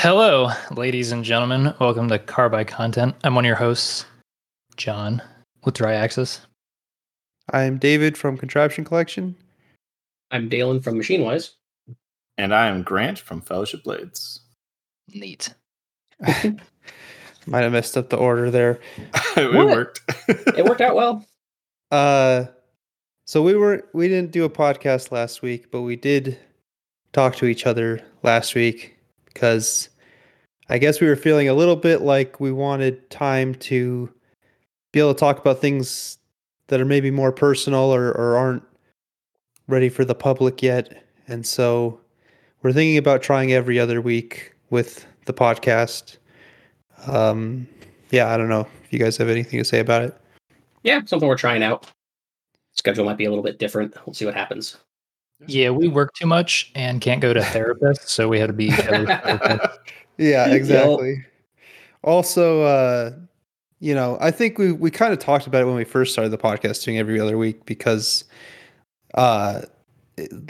Hello, ladies and gentlemen. Welcome to Carbide Content. I'm one of your hosts, Jon, with Dry Axis. I'm David from Contraption Collection. I'm Deylan from Machine Wise. And I am Grant from Fellowship Blades. Neat. Might have messed up the order there. it What? worked. It worked out well. Uh so we were we didn't do a podcast last week, but we did talk to each other last week because I guess we were feeling a little bit like we wanted time to be able to talk about things that are maybe more personal or, or aren't ready for the public yet. And so we're thinking about trying every other week with the podcast. Um yeah, I don't know if you guys have anything to say about it. Yeah, something we're trying out. Schedule might be a little bit different. We'll see what happens. Yeah, we work too much and can't go to therapists, so we had to be together. Yeah, Yep. exactly. Also, uh, you know, I think we we kind of talked about it when we first started the podcast doing every other week because uh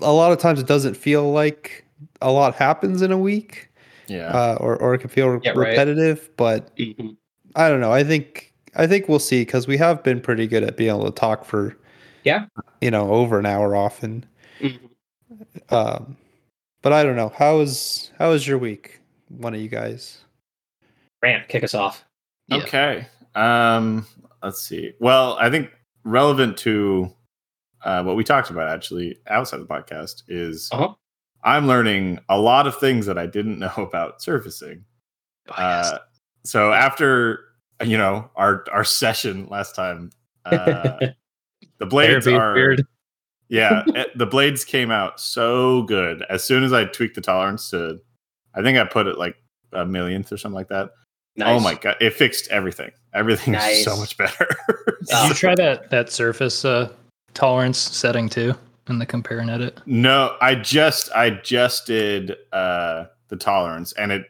a lot of times it doesn't feel like a lot happens in a week. yeah. Uh, or or it can feel Yeah, right. repetitive, but Mhm. I don't know. I think I think we'll see because we have been pretty good at being able to talk for Yeah. you know, over an hour often. Um but I don't know. How was how was your week? One of you guys. Grant, kick us off. Yeah. Okay. Um, let's see. Well, I think relevant to uh, what we talked about actually outside the podcast is Uh-huh. I'm learning a lot of things that I didn't know about surfacing. Oh, yes. Uh, so after you know our our session last time, uh, the blades Therapy are weird. Yeah, eh, the blades came out so good. As soon as I tweaked the tolerance to, I think I put it like a millionth or something like that. Nice. Oh my god, it fixed everything. Everything is so much better. Did you try that that surface uh, tolerance setting too in the compare and edit? no, I just I just did uh the tolerance and it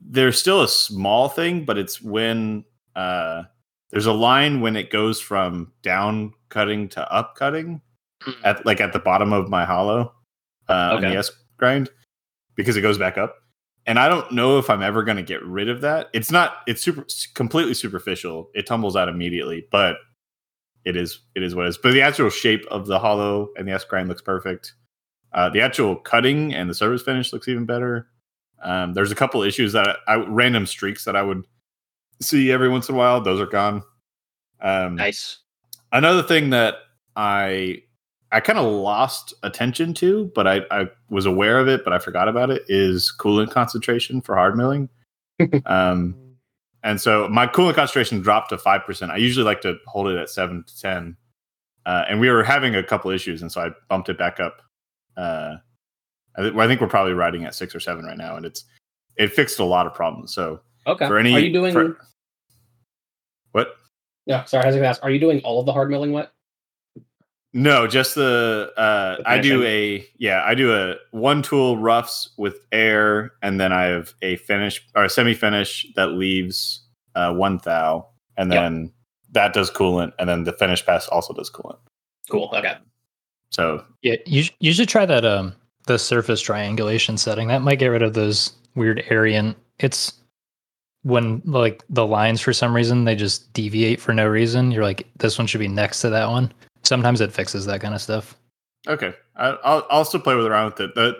there's still a small thing, but it's when uh there's a line when it goes from down cutting to up cutting Mhm. at like at the bottom of my hollow uh on the S grind because it goes back up. And I don't know if I'm ever going to get rid of that. It's not it's super completely superficial. It tumbles out immediately, but it is it is what it is. But the actual shape of the hollow and the S grind looks perfect. Uh, the actual cutting and the surface finish looks even better. Um, there's a couple issues that I, I random streaks that I would see every once in a while. Those are gone. Um, nice. another thing that I I kind of lost attention to, but I, I was aware of it, but I forgot about it. Is coolant concentration for hard milling. um, and so my coolant concentration dropped to five percent. I usually like to hold it at seven to ten, uh, and we were having a couple issues, and so I bumped it back up. Uh, I, th- I think we're probably riding at six or seven right now, and it's it fixed a lot of problems. So Okay. for any, are you doing? for- what? yeah. Sorry, I was going to ask. Are you doing all of the hard milling wet? No, just the uh The I do a yeah, I do a one tool roughs with air and then I have a finish or a semi finish that leaves uh one thou and Yep. then that does coolant and then the finish pass also does coolant. Cool. Okay. So Yeah, you you should try that um the surface triangulation setting. That might get rid of those weird Aryan. It's when like the lines for some reason they just deviate for no reason. You're like this one should be next to that one. Sometimes it fixes that kind of stuff. okay. I I'll I'll still play with around with it. The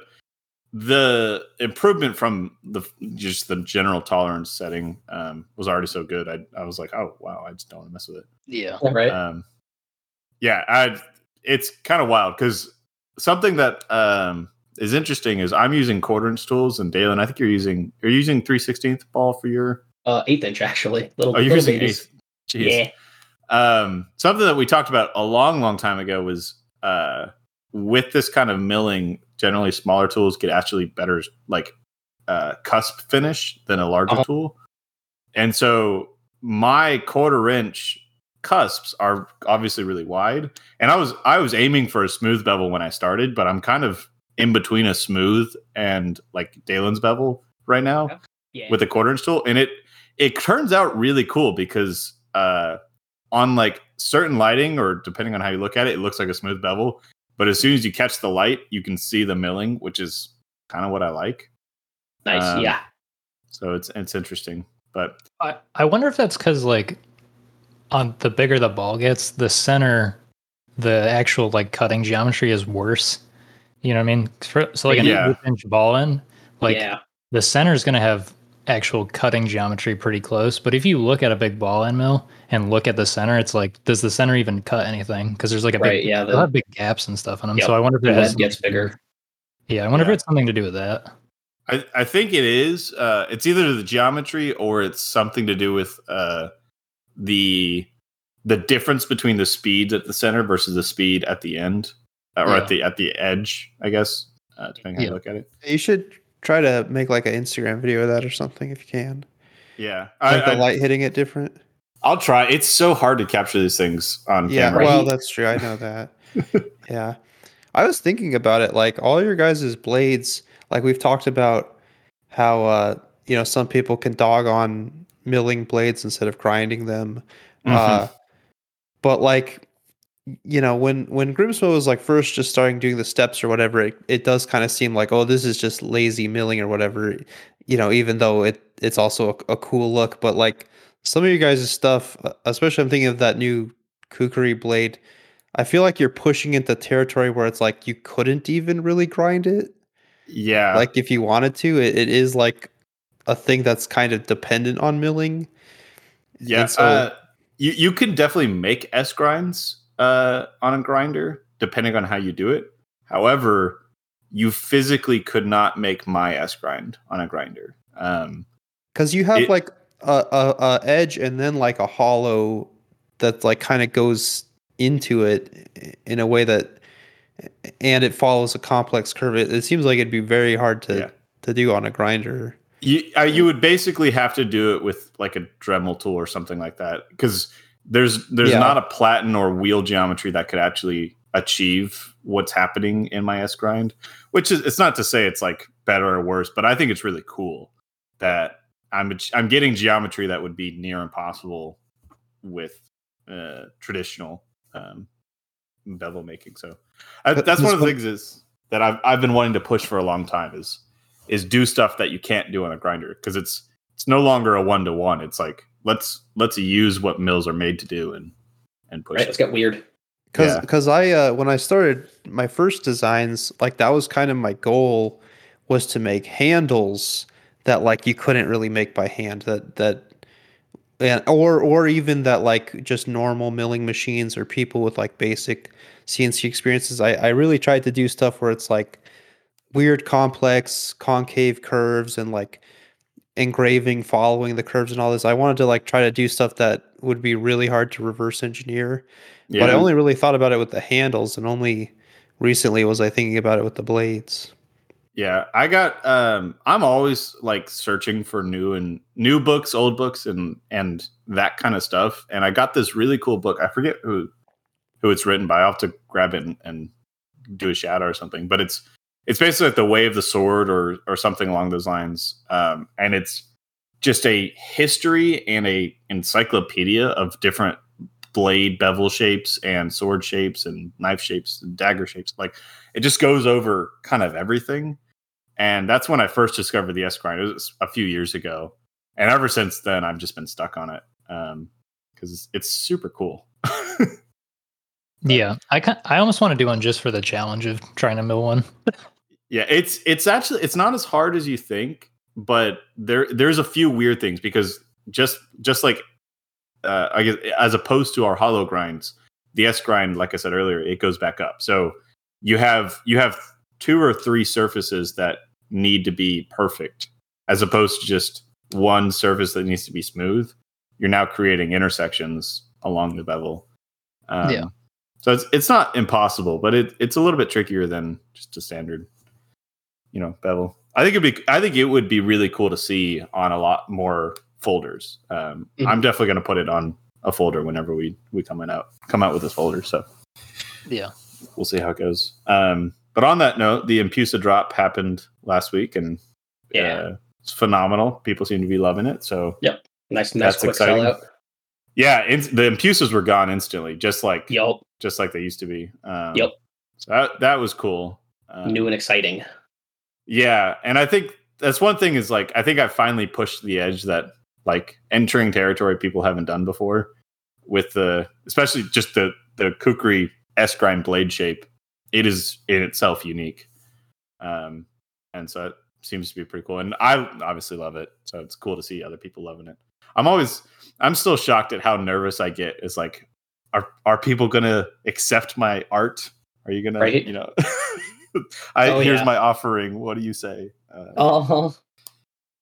the improvement from the just the general tolerance setting um was already so good. I I was like, oh wow, I just don't want to mess with it. Yeah. right. um yeah i it's kind of wild because something that um is interesting is i'm using quarter inch tools and Deylan i think you're using you're using 316th ball for your uh, eighth inch actually. Little. oh you're little using babies. eighth Jeez. Yeah. Um something that we talked about a long long time ago was uh with this kind of milling generally smaller tools get actually better like uh cusp finish than a larger Uh-huh. tool and so my quarter inch cusps are obviously really wide and i was i was aiming for a smooth bevel when i started but i'm kind of in between a smooth and like Deylan's bevel right now Yeah. with a quarter inch tool and it it turns out really cool because uh on like certain lighting or depending on how you look at it it looks like a smooth bevel but as soon as you catch the light you can see the milling which is kind of what i like Nice. Um, yeah. So it's it's interesting, but I, I wonder if that's because like on the bigger the ball gets, the center, the actual like cutting geometry is worse. You know what I mean? For, so like an Yeah. eight inch ball in, like yeah. the center is going to have actual cutting geometry pretty close. But if you look at a big ball end mill and look at the center, it's like, does the center even cut anything? Because there's like a Right. big, Yeah. they'll The, have big gaps and stuff in them. Yep. So I wonder if it has gets something to do- bigger. Yeah, I wonder Yeah. if it's something to do with that. I, I think it is. Uh, it's either the geometry or it's something to do with uh, the the difference between the speeds at the center versus the speed at the end uh, or Yeah. at the at the edge. I guess uh, depending how Yeah. you look at it. You should try to make like an Instagram video of that or something if you can. Yeah, Like I, the light hitting it different. I'll try. It's so hard to capture these things on Yeah, camera. well, that's true. I know that. yeah. I was thinking about it like all your guys' blades, like we've talked about how uh you know some people can dog on milling blades instead of grinding them. Mhm. Uh but like you know, when when Grimsmo was like first just starting doing the steps or whatever, it, it does kind of seem like, oh, this is just lazy milling or whatever, you know, even though it it's also a, a cool look. But like some of you guys' stuff, uh, especially I'm thinking of that new Kukri blade, I feel like you're pushing into territory where it's like you couldn't even really grind it. yeah, Like if you wanted to, it, it is like a thing that's kind of dependent on milling. Yeah, so- uh, you you can definitely make S grinds uh, on a grinder depending on how you do it. However, you physically could not make my S grind on a grinder. Um, because you have It- like a, a, a edge and then like a hollow that like kind of goes into it in a way that and it follows a complex curve it, it seems like it'd be very hard to Yeah. to do on a grinder you uh, you would basically have to do it with like a Dremel tool or something like that because there's there's Yeah. not a platen or wheel geometry that could actually achieve what's happening in my S grind. Which is it's not to say it's like better or worse, but I think it's really cool that I'm I'm getting geometry that would be near impossible with uh, traditional um, bevel making. So I, that's one of the things is that I've I've been wanting to push for a long time is is do stuff that you can't do on a grinder because it's it's no longer a one to one. It's like let's let's use what mills are made to do and and push Right. it. Let's get weird. because Yeah. because i uh when i started my first designs like that was kind of my goal was to make handles that like you couldn't really make by hand that that and or or even that like just normal milling machines or people with like basic cnc experiences i i really tried to do stuff where it's like weird complex concave curves and like engraving following the curves and all this i wanted to like try to do stuff that would be really hard to reverse engineer Yeah, but I only really thought about it with the handles, and only recently was I thinking about it with the blades. yeah. I got um I'm always like searching for new and new books, old books, and and that kind of stuff. And I got this really cool book. I forget who who it's written by. I'll have to grab it and, and do a shout out or something. But it's it's basically like the way of the sword or or something along those lines. Um, and it's just a history and a encyclopedia of different blade bevel shapes and sword shapes and knife shapes and dagger shapes. Like it just goes over kind of everything. And that's when I first discovered the S grind. It was a few years ago, and ever since then, I've just been stuck on it because it's, it's super cool. Yeah, I can I almost want to do one just for the challenge of trying to mill one. Yeah, it's it's actually it's not as hard as you think, but there there's a few weird things because just just like uh, I guess as opposed to our hollow grinds, the S grind, like I said earlier, it goes back up. So you have you have two or three surfaces that need to be perfect, as opposed to just one surface that needs to be smooth. You're now creating intersections along the bevel. Um, Yeah. So it's it's not impossible, but it, it's a little bit trickier than just a standard, you know, bevel. I think it'd be I think it would be really cool to see on a lot more folders. Um, Mhm. I'm definitely going to put it on a folder whenever we we come in out come out with this folder. So Yeah. we'll see how it goes. Um, but on that note, the Impusa drop happened last week, and Yeah. uh, it's phenomenal. People seem to be loving it. So yep, Nice, nice That's exciting. sellout. yeah, in- the Impusas were gone instantly, just like yep. just like they used to be. Um, Yep. So that that was cool. Um, New and exciting. Yeah, and I think that's one thing is like I think I finally pushed the edge that like entering territory people haven't done before with the especially just the the kukri S grind blade shape. It is in itself unique. Um and so it seems to be pretty cool. And I obviously love it. So it's cool to see other people loving it. I'm always I'm still shocked at how nervous I get. Is like, are are people gonna accept my art? Are you gonna Right. you know I Oh, here's yeah. my offering. What do you say? Uh, Uh-huh.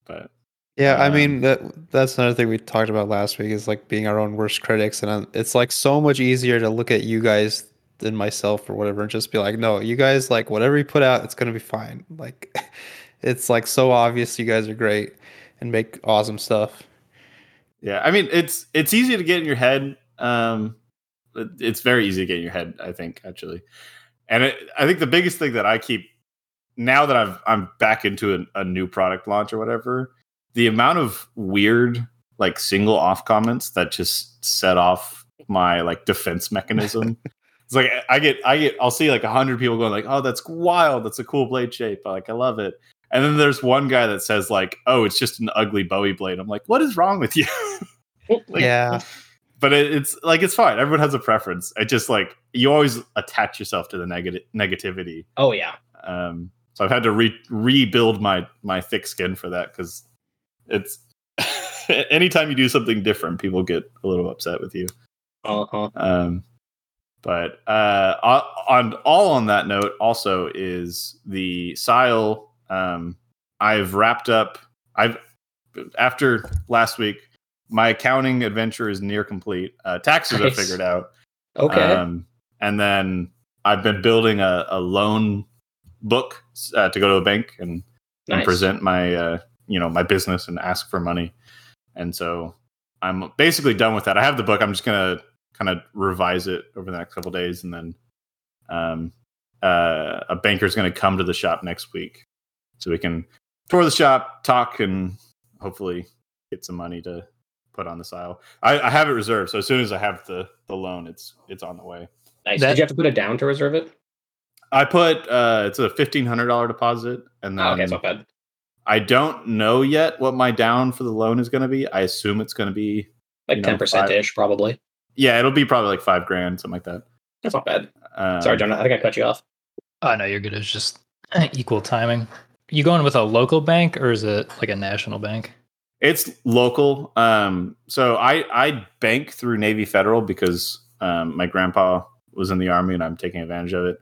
but Yeah, I Um, mean that that's another thing we talked about last week is like being our own worst critics, and uh, it's like so much easier to look at you guys than myself or whatever, and just be like, no, you guys like whatever you put out, it's gonna be fine. Like, it's like so obvious you guys are great and make awesome stuff. Yeah, I mean it's it's easy to get in your head. Um, it's very easy to get in your head. I think actually, and it, I think the biggest thing that I keep now that I've I'm back into a, a new product launch or whatever, the amount of weird like single off comments that just set off my like defense mechanism. it's like I get I get I'll see like a hundred people going like, oh that's wild, that's a cool blade shape, like I love it. And then there's one guy that says like, "Oh, it's just an ugly Bowie blade." I'm like, "What is wrong with you?" Like, yeah, but it, it's like it's fine. Everyone has a preference. It just like you always attach yourself to the negative negativity. Oh yeah. Um, so I've had to re- rebuild my my thick skin for that because it's anytime you do something different, people get a little upset with you. Uh-huh. Um, but uh, on all on that note, also is the Syil. Um, I've wrapped up. I've after last week, my accounting adventure is near complete. Uh, taxes are Nice. figured out. Okay. Um, and then I've been building a, a loan book uh, to go to a bank and, and present my uh, you know my business and ask for money. And so I'm basically done with that. I have the book. I'm just gonna kind of revise it over the next couple days, and then um, uh, a banker's gonna come to the shop next week, so we can tour the shop, talk, and hopefully get some money to put on the Syil. I, I have it reserved, so as soon as I have the the loan, it's it's on the way. Nice. That- Did you have to put it down to reserve it? I put uh, it's a fifteen hundred dollar deposit, and then Oh, okay, it's not bad. I don't know yet what my down for the loan is going to be. I assume it's going to be Like ten percent ish, probably. yeah, it'll be probably like five grand, something like that. That's not bad. Um, Sorry, Jon. I think I cut you off. Oh no, you're good. It's just equal timing. You going with a local bank or is it like a national bank? It's local. Um, so I I bank through Navy Federal because um, my grandpa was in the army and I'm taking advantage of it.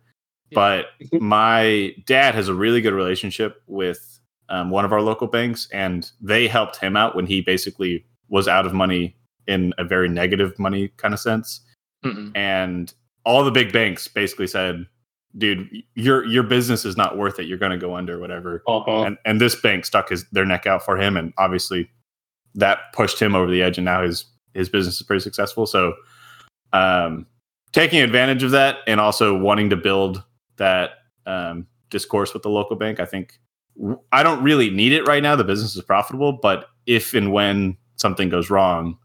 But my dad has a really good relationship with um, one of our local banks, and they helped him out when he basically was out of money in a very negative money kind of sense. Mm-mm. And all the big banks basically said, "Dude, your your business is not worth it. You're going to go under, whatever." Uh-huh. and and this bank stuck his their neck out for him and obviously that pushed him over the edge and now his his business is pretty successful so um taking advantage of that and also wanting to build that um discourse with the local bank i think i don't really need it right now the business is profitable but if and when something goes wrong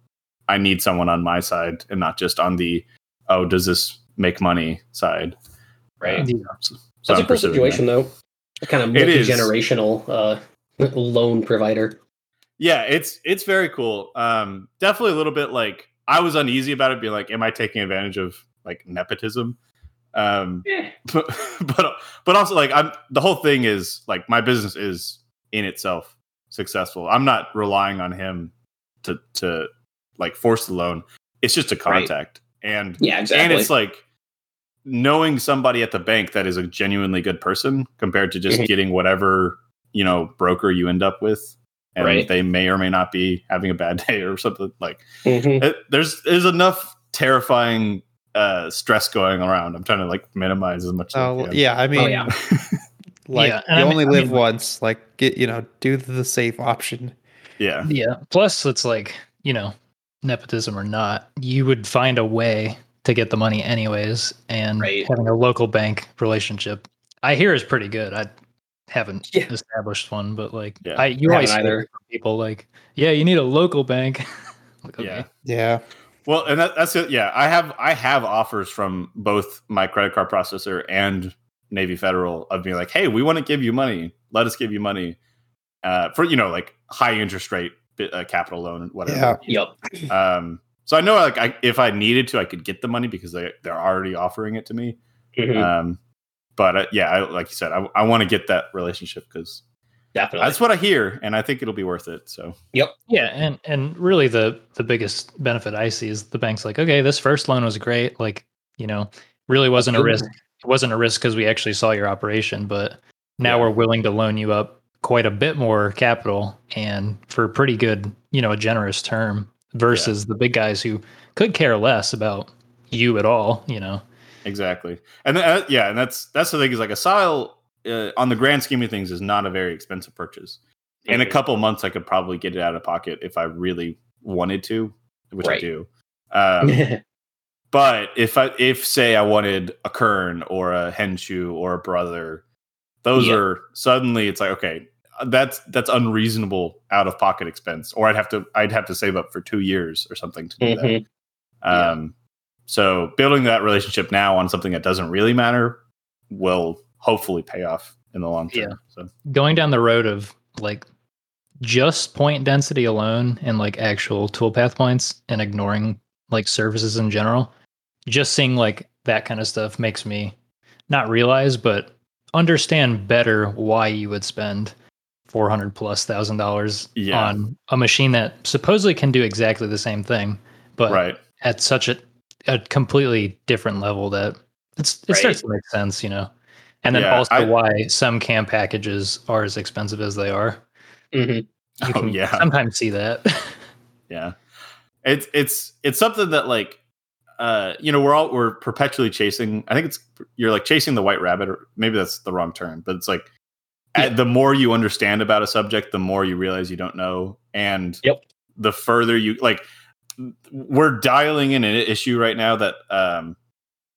i need someone on my side and not just on the oh does this make money side Right. Yeah. so, so That's I'm a cool pursuing that. situation, though. A kind of multi-generational uh, loan provider. Yeah, it's it's very cool. Um, definitely a little bit like I was uneasy about it, being like, "Am I taking advantage of like nepotism?" Um, Yeah. but but but also like I'm the whole thing is like my business is in itself successful. I'm not relying on him to to like force the loan. It's just a Right. contact, and Yeah, exactly. and it's like knowing somebody at the bank that is a genuinely good person compared to just Mhm. getting whatever you know broker you end up with and Right. they may or may not be having a bad day or something like Mhm. it, there's there's enough terrifying uh stress going around i'm trying to like minimize as much as I Oh can. yeah, I mean, yeah. like Yeah, you I mean- only I live mean, once. Like get you know, do the safe option. yeah Yeah. Plus, it's like, you know, nepotism or not, you would find a way to get the money anyways. And Right. having a local bank relationship, I hear is pretty good. I haven't Yeah. established one, but like, Yeah. I you I always hear either. from people like, yeah, you need a local bank. like, okay. yeah Yeah, Well, and that, that's it. Yeah, I have I have offers from both my credit card processor and Navy Federal of being like, "Hey, we want to give you money. Let us give you money." uh, for you know like high interest rate uh, capital loan, Yeah. whatever. Yep. Um, so I know like I, if I needed to, I could get the money because they they're already offering it to me. Mhm. Um, but uh, yeah, I, like you said, I, I want to get that relationship because Definitely. that's what I hear, and I think it'll be worth it. So yep, Yeah, and and really the the biggest benefit I see is the bank's like, okay, this first loan was great, like you know, really wasn't a risk. It wasn't a risk because we actually saw your operation, but now Yeah. we're willing to loan you up quite a bit more capital and for pretty good, you know, a generous term versus the big guys who could care less about you at all, you know. exactly, and uh, yeah, and that's that's the thing is like a Syil uh, on the grand scheme of things is not a very expensive purchase. In a couple months, I could probably get it out of pocket if I really wanted to, which I do. Um, But if I if say I wanted a Kern or a Enshu or a brother, those Yeah. are suddenly it's like okay, that's that's unreasonable out of pocket expense, or I'd have to I'd have to save up for two years or something to do Mhm. that. Um, so building that relationship now on something that doesn't really matter will hopefully pay off in the long term. Yeah. So Going down the road of like just point density alone and like actual toolpath points and ignoring like surfaces in general, just seeing like that kind of stuff makes me not realize, but understand better why you would spend 400 plus thousand dollars Yeah. on a machine that supposedly can do exactly the same thing, but right, at such a, a completely different level that it's, it starts to make sense, you know? And then Yeah, also I- why some cam packages are as expensive as they are. Mhm. You oh can yeah, sometimes see that. Yeah. It's it's it's something that like uh you know we're all we're perpetually chasing I think it's you're like chasing the white rabbit or maybe that's the wrong term but it's like uh, the more you understand about a subject the more you realize you don't know. And Yep. the further you like we're dialing in an issue right now that um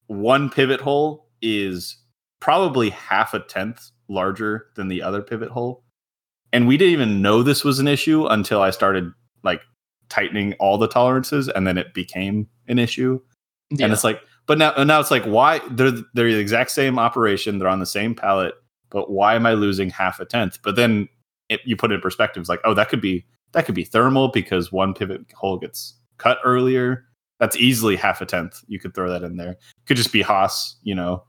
one pivot hole is probably half a tenth larger than the other pivot hole. And we didn't even know this was an issue until I started like tightening all the tolerances and then it became an issue. Yeah. and it's like but now and now it's like why they're they're the exact same operation. They're on the same pallet but why am i losing half a tenth but then it, you put it in perspective it's like oh that could be that could be thermal because one pivot hole gets cut earlier that's easily half a tenth you could throw that in there could just be haas you know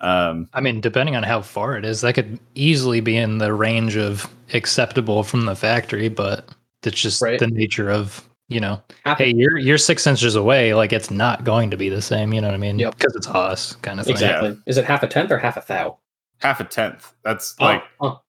um I mean, depending on how far it is, that could easily be in the range of acceptable from the factory, but it's just Right. the nature of, you know, Half- hey, you're you're six inches away, like it's not going to be the same, you know what I mean? Yep. Because it's Haas kind of thing. Exactly. Is it half a tenth or half a thou? Half a tenth that's Oh, like oh,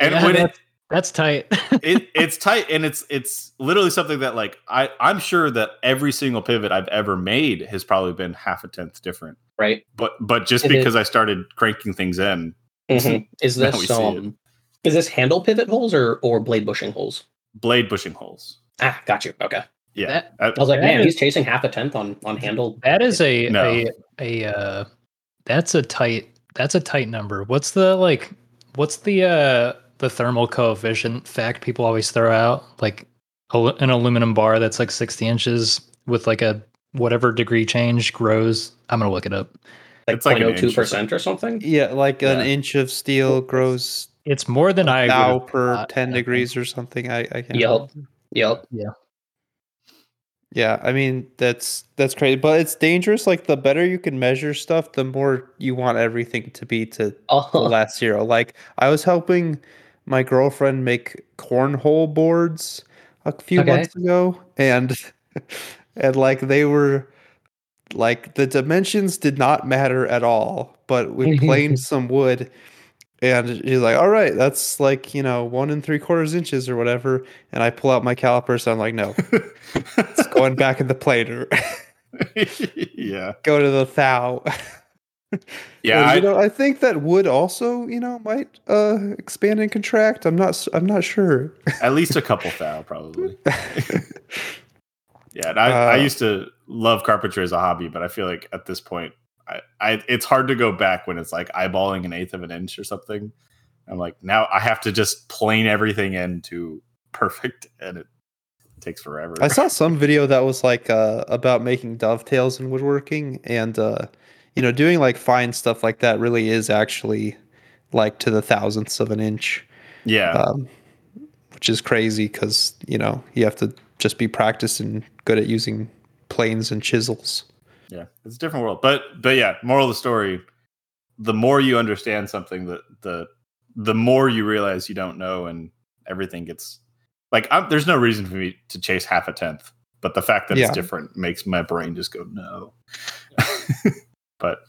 and Yeah, when it, that's, that's tight. it it's tight and it's it's literally something that like I I'm sure that every single pivot I've ever made has probably been half a tenth different. right. But but just it- because I started cranking things in, Mhm. Is this see um is this handle pivot holes or or blade bushing holes? blade bushing holes. Ah, got you. Okay. Yeah, That- that- I was like, man, is- he's chasing half a tenth on on handle. that is a No. a a uh that's a tight that's a tight number. What's the like what's the uh the thermal coefficient fact people always throw out? Like an aluminum bar that's like 60 inches with like a whatever degree change grows. I'm gonna look it up. like It's like an 0.02 inch or percent or something. Yeah, like an inch of steel grows It's more than I thou would've per thought, ten degrees or something. I, I can't. Yep. Yep. Yeah, I mean that's that's crazy, but it's dangerous. Like the better you can measure stuff, the more you want everything to be to the Oh, last zero. Like I was helping my girlfriend make cornhole boards a few Okay. months ago, and and like they were like the dimensions did not matter at all. But we planed some wood, and he's like, "All right, that's like you know one and three quarters inches or whatever." And I pull out my calipers. I'm like, "No, it's going back in the planer. yeah, Go to the thou." yeah. And, I, you know, I think that wood also, you know, might uh expand and contract. I'm not. I'm not sure. at least a couple thou probably. Yeah, and I, I Uh, used to love carpentry as a hobby, but I feel like at this point, I, I it's hard to go back when it's like eyeballing an eighth of an inch or something. I'm like, now I have to just plane everything into perfect, and it takes forever. I saw some video that was like uh about making dovetails in woodworking, and uh you know, doing like fine stuff like that really is actually like to the thousandths of an inch. yeah, Um, which is crazy because you know you have to just be practiced and good at using planes and chisels. Yeah, it's a different world. But but yeah, moral of the story: the more you understand something, the the the more you realize you don't know, and everything gets like I'm, there's no reason for me to chase half a tenth. But the fact that Yeah. it's different makes my brain just go no. but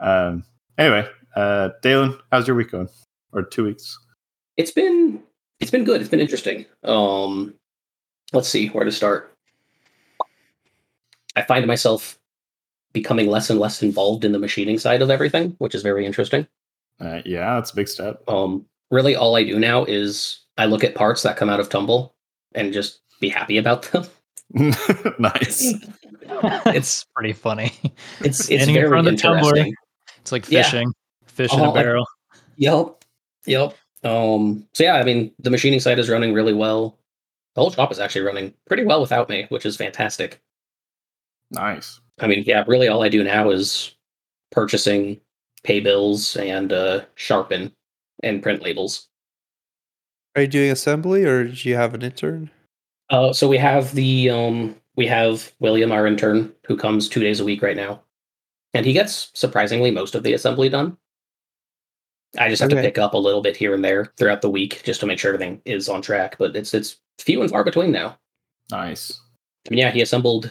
um, anyway, uh, Deylan, how's your week going? Or two weeks? It's been it's been good. It's been interesting. Um, let's see where to start. I find myself becoming less and less involved in the machining side of everything, which is very interesting. Uh, yeah, it's a big step. Um, really, all I do now is I look at parts that come out of tumble and just be happy about them. nice. it's pretty funny. It's it's Standing in very front of the tumbler. interesting. It's like Yeah. fishing, fish in Uh-huh, a like- barrel. Yep. Yep. Um, so yeah, I mean, the machining side is running really well. The whole shop is actually running pretty well without me, which is fantastic. Nice. I mean, yeah, really all I do now is purchasing, pay bills, and uh, sharpen and print labels. Are you doing assembly or do you have an intern? Uh, so we have the um, we have William, our intern, who comes two days a week right now, and he gets surprisingly most of the assembly done. I just have to pick up a little bit here and there throughout the week just to make sure everything is on track. But it's it's few and far between now. Nice. I mean, yeah, he assembled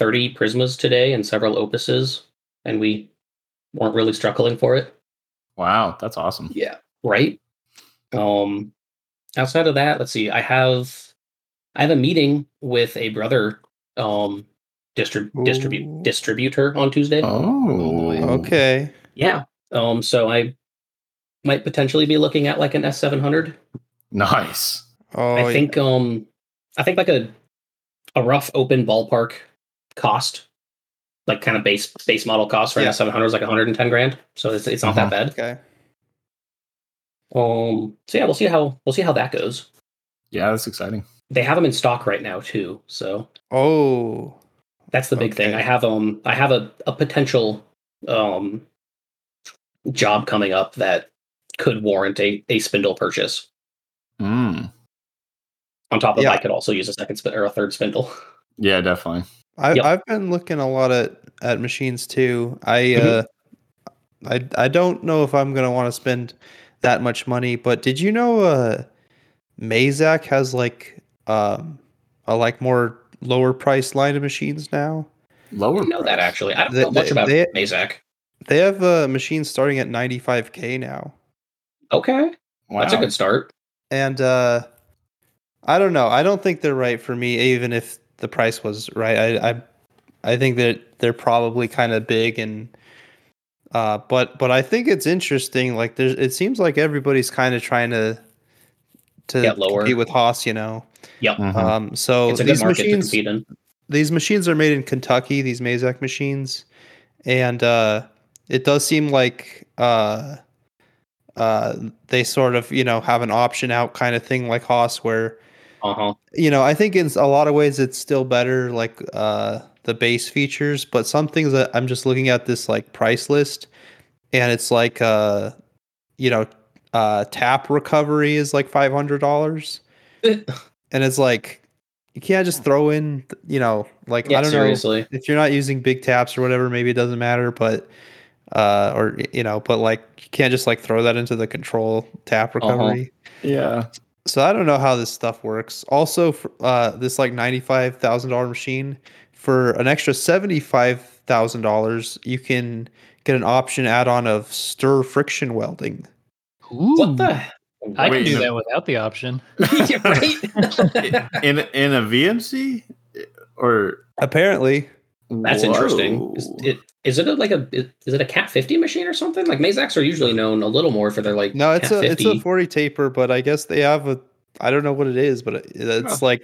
30 Prismas today and several Opuses, and we weren't really struggling for it. Wow, that's awesome. Yeah. Right? Um outside of that, let's see. I have I have a meeting with a brother um distrib- Ooh. distribute distributor on Tuesday. Oh, Okay. Yeah. Um so I might potentially be looking at like an S700. Nice. Oh, I think um I think like a a rough open ballpark cost like kind of base base model cost for Yeah. an S700 is like 110 grand. So it's it's not that bad. Okay. Um so yeah, we'll see how we'll see how that goes. Yeah, that's exciting. They have them in stock right now too. So Oh. that's the big thing. I have um I have a, a potential um job coming up that could warrant a, a spindle purchase. Mm. Hmm. On top of Yeah. I could also use a second spin or a third spindle. Yeah, definitely. I, Yep. I've been looking a lot at, at machines too. I Mhm. uh, I I don't know if I'm gonna want to spend that much money, but did you know uh, Mazak has like um a like more lower price line of machines now? Lower. didn't know that actually. I don't They- know much they- about they- Mazak. They have uh, machines starting at 95k now, Okay. Wow. That's a good start. and uh, I don't know. I don't think they're right for me, even if the price was right. I I, I think that they're probably kind of big and. Uh, but but I think it's interesting. Like there's, it seems like everybody's kind of trying to to Get lower. compete with Haas, you know. Yep. Mhm. Um, so it's a good these market to machines, compete in. these machines are made in Kentucky. These Mazak machines, and uh, it does seem like uh, uh, they sort of you know have an option out kind of thing like Haas, where Uh-huh. you know I think in a lot of ways it's still better like uh, the base features, but some things that I'm just looking at this like price list, and it's like uh, you know uh, tap recovery is like five hundred dollars, and it's like you can't just throw in you know like yeah, I don't know if you're not using big taps or whatever, maybe it doesn't matter, but uh, or you know, but like you can't just like throw that into the control tap Uh-huh. recovery. Yeah. So I don't know how this stuff works. Also, for, uh, this like ninety five thousand dollar machine for an extra seventy five thousand dollars, you can get an option add on of stir friction welding. What the I Wait, can do no. that without the option. Yeah, right? in in a VMC or Apparently, That's interesting. Is it is it a, like a is it a Cat 50 machine or something? Like Mazaks are usually known a little more for their like no, it's Cat a it's a forty taper, but I guess they have a I don't know what it is, but it- it's like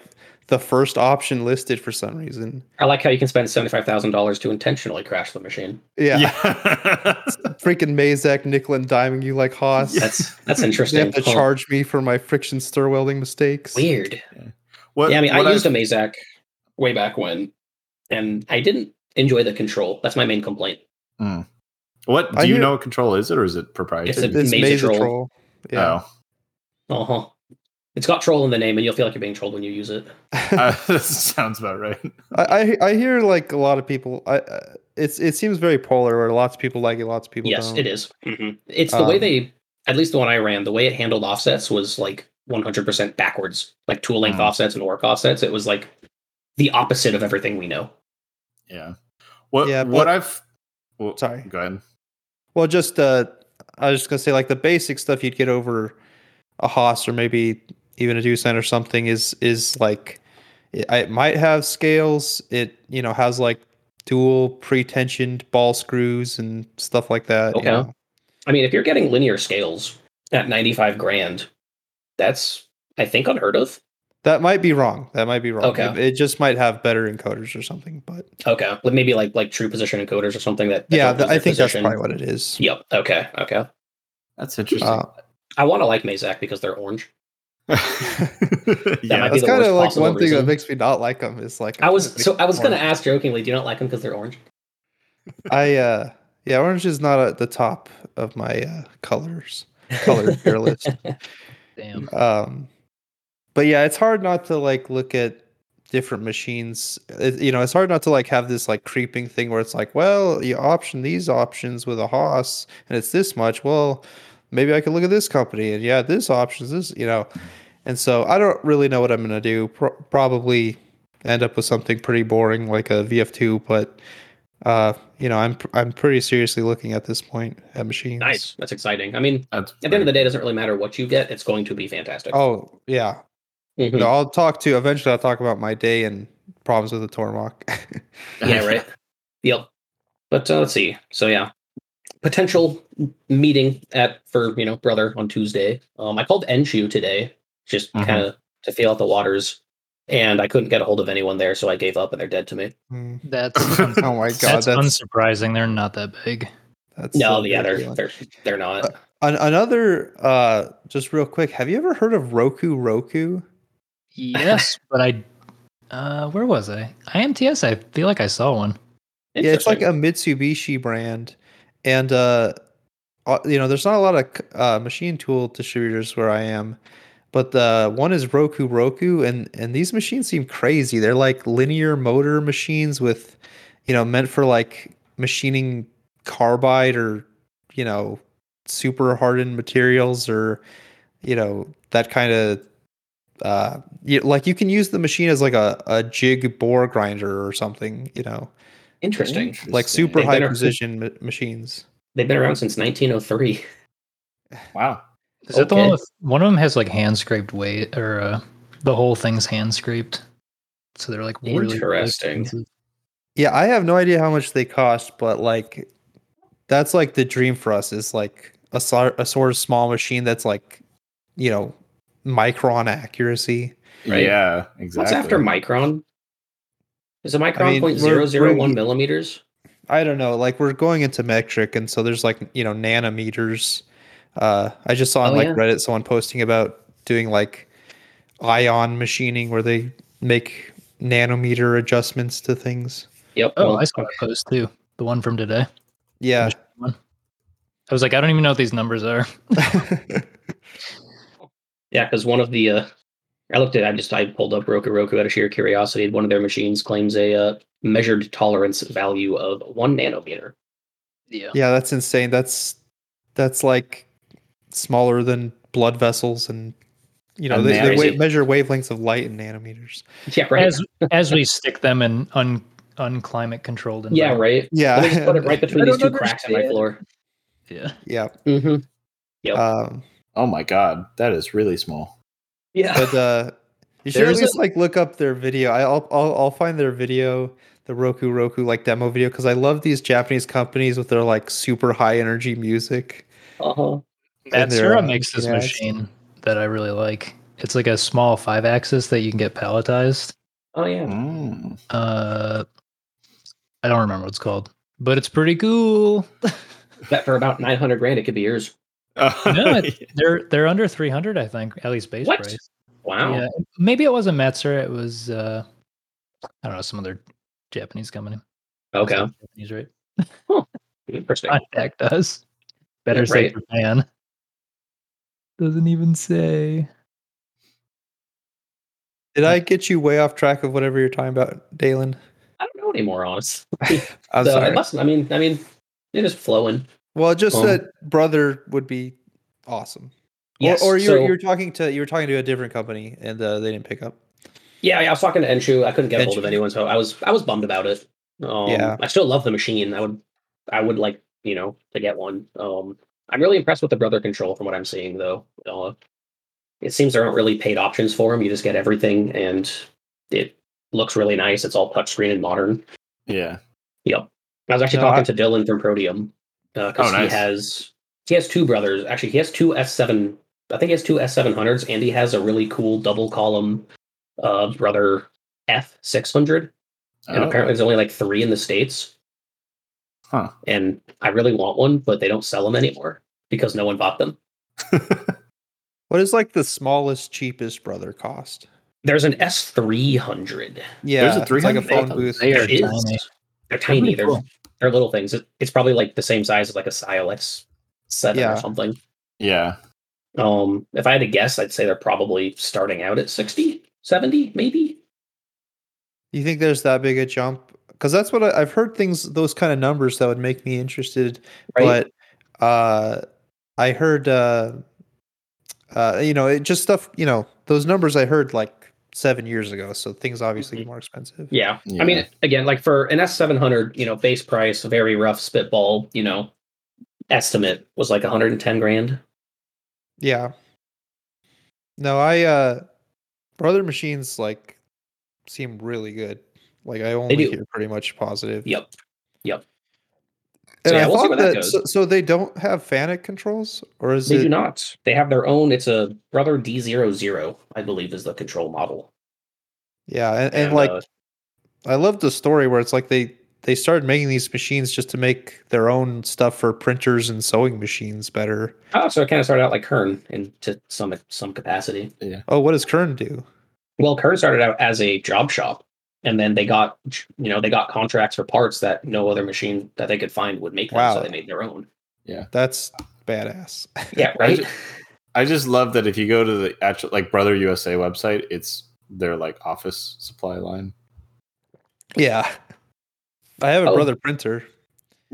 the first option listed for some reason. I like how you can spend seventy five thousand dollars to intentionally crash the machine. Yeah, Yeah. freaking Mazak nickel and diming you like Haas. That's that's interesting. They have to Huh. charge me for my friction stir welding mistakes. Weird. what, yeah, I mean, what I used a Mazak way back when, and I didn't enjoy the control. That's my main complaint. What do I you hear- know what control is it or is it proprietary? It's a- It's Mazatrol. Mazatrol. Yeah. Oh, Uh huh. It's got troll in the name, and you'll feel like you're being trolled when you use it. Uh, that sounds about right. I, I I hear like a lot of people. I uh, it's it seems very polar where lots of people like it, lots of people yes, don't. it is. Mhm. It's the way Um, they, at least the one I ran, the way it handled offsets was like 100% backwards, like tool length Mm. offsets and work offsets. It was like the opposite of everything we know. Yeah. What Yeah, what but- I've well, Sorry. Go ahead. Well, just uh, I was just gonna say like the basic stuff you'd get over a Haas or maybe even a Doosan or something is is like it, it might have scales. It you know has like dual pre-tensioned ball screws and stuff like that. you Okay. know. I mean, if you're getting linear scales at 95 grand, that's, I think, unheard of. That might be wrong. That might be wrong. Okay. It, it just might have better encoders or something. But Okay. Like maybe like like true position encoders or something that. that yeah, don't th- I their think that's probably what it is. Yep. Okay. Okay. That's interesting. Uh, I want to like Mazak because they're orange. yeah. might be that's the kind worst of like possible one thing reason. that makes me not like them. Is like I was so I was gonna ask jokingly, do you not like them because they're orange? I uh yeah, orange is not at the top of my uh, colors color tier list. Damn. Um, but yeah, it's hard not to like look at different machines. It, you know, it's hard not to like have this like creeping thing where it's like, well, you option these options with a Haas, and it's this much. Well, maybe I could look at this company, and yeah, this options this, you know. And so I don't really know what I'm gonna do. Pro- probably end up with something pretty boring like a VF2, but uh, you know, I'm I'm pretty seriously looking at this point at machines. Nice. That's exciting. I mean, That's at the end of the day, it doesn't really matter what you get; it's going to be fantastic. Oh yeah, Mhm. No, I'll talk to eventually. I'll talk about my day and problems with the Tormach. yeah, right. Yep. But uh, let's see. So yeah, potential meeting at for you know brother on Tuesday. Um, I called Enshu today just Mhm. kind of to feel out the waters, and I couldn't get a hold of anyone there, so I gave up, and they're dead to me. Hmm. That's oh my god, that's, that's, unsurprising. They're not that big. that's No, so yeah, they're ridiculous. they're they're not. An- another, uh, just real quick. Have you ever heard of Roku Roku? Yes, but I. Uh, where was I? IMTS. I feel like I saw one. Yeah, it's like a Mitsubishi brand, and uh, uh, you know, there's not a lot of uh, machine tool distributors where I am, but the one is Roku Roku, and and these machines seem crazy. They're like linear motor machines with, you know, meant for like machining carbide or you know, super hardened materials or you know that kind of. Uh, you, like you can use the machine as like a, a jig bore grinder or something, you know Interesting. like super They've high been precision ma- machines. They've been around since 1903. Wow. Is that the one with one of them has like hand scraped weight or uh, the whole thing's hand scraped? So they're like really, really Interesting. expensive. Yeah, I have no idea how much they cost, but like that's like the dream for us is like a sort a sort of small machine that's like you know micron accuracy. Right. Yeah, exactly. What's after micron? Is a micron mean, zero zero one millimeters? I don't know, like we're going into metric, and so there's like you know nanometers. Uh, I just saw on Oh, like yeah. Reddit someone posting about doing like ion machining where they make nanometer adjustments to things. Yep. Oh, well, I saw that post too. The one from today. Yeah. I was like, I don't even know what these numbers are. Yeah, because one of the uh, I looked at I just I pulled up Roku Roku out of sheer curiosity. One of their machines claims a uh, measured tolerance value of one nanometer. Yeah. Yeah, that's insane. That's that's like smaller than blood vessels, and you know And they, they wa- measure wavelengths of light in nanometers. Yeah, right. As as we stick them in un unclimate controlled yeah, right. Yeah, Let me put it right between these two don't cracks in my floor. Yeah. yeah. Mm-hmm. Yep. Um, Oh my god, that is really small. Yeah. but uh, you should There's at a- like look up their video. I- I'll I'll I'll find their video, the Roku Roku like demo video, because I love these Japanese companies with their like super high energy music. Uh-huh. and their, Matsuura uh, makes this ads. machine that I really like. It's like a small five axis that you can get palletized. Oh yeah. Mm. Uh, I don't remember what it's called, but it's pretty cool. Bet for about nine hundred grand it could be yours. No, it- they're they're under three hundred, I think, at least base What? price. Wow. Yeah, maybe it wasn't Matsuura. It was uh, I don't know some other Japanese company. Okay. Japanese, right? Interesting. Contact us. Better Yeah, say right. Japan. Doesn't even say. Did I get you way off track of whatever you're talking about, Deylan? I don't know anymore, honestly. I'm so sorry. it must. I mean, I mean, you're just flowing. Well, just Um, said brother would be awesome. Yes. Or, or you're so- you're talking to you were talking to a different company and uh, they didn't pick up. Yeah, yeah, I was talking to Enshu. I couldn't get a hold of anyone, so I was I was bummed about it. Um, Yeah. I still love the machine. I would I would like you know to get one. Um, I'm really impressed with the brother control from what I'm seeing though. Uh, it seems there aren't really paid options for them. You just get everything, and it looks really nice. It's all touchscreen and modern. Yeah. Yep. I was actually No, talking I- to Dylan from Proteum because Oh, nice. he has he has two brothers. Actually, he has two S7. I think he has two S700s, and he has a really cool double column uh, brother F600. And Oh. apparently, there's only like three in the states. Huh. And I really want one, but they don't sell them anymore because no one bought them. What is like the smallest, cheapest brother cost? There's an S300. Yeah, there's a it's like a phone booth. There is. tiny. They're tiny. pretty They're cool. They're little things. It, it's probably like the same size as like a Syil X seven Yeah. or something. yeah. Um, if I had to guess, I'd say they're probably starting out at 60, 70, maybe. You think there's that big a jump? Because that's what I, I've heard. Things those kind of numbers that would make me interested. Right? But uh, I heard, uh, uh, you know, it just stuff. You know, those numbers I heard like seven years ago. So things obviously get more expensive. yeah. Yeah. I mean, again, like for an S700, you know, base price, very rough spitball, you know, estimate was like 110 grand. Yeah. No, I uh brother machines like seem really good. Like I only hear pretty much positive. Yep. Yep. And So, yeah, I we'll see thought where that that, goes. so, so they don't have Fanuc controls, or is They it? do not. They have their own. It's a Brother D00, I believe, is the control model. Yeah, and, and like uh, I love the story where it's like they they started making these machines just to make their own stuff for printers and sewing machines better. oh, so it kind of started out like Kern in to some some capacity. Yeah. Oh, what does Kern do? Well, Kern started out as a job shop, and then they got you know they got contracts for parts that no other machine that they could find would make them, Wow. so they made their own. Yeah, that's badass. Yeah, I right. I just love that if you go to the actual like Brother USA website, it's their like office supply line. yeah. I have a Oh. brother printer.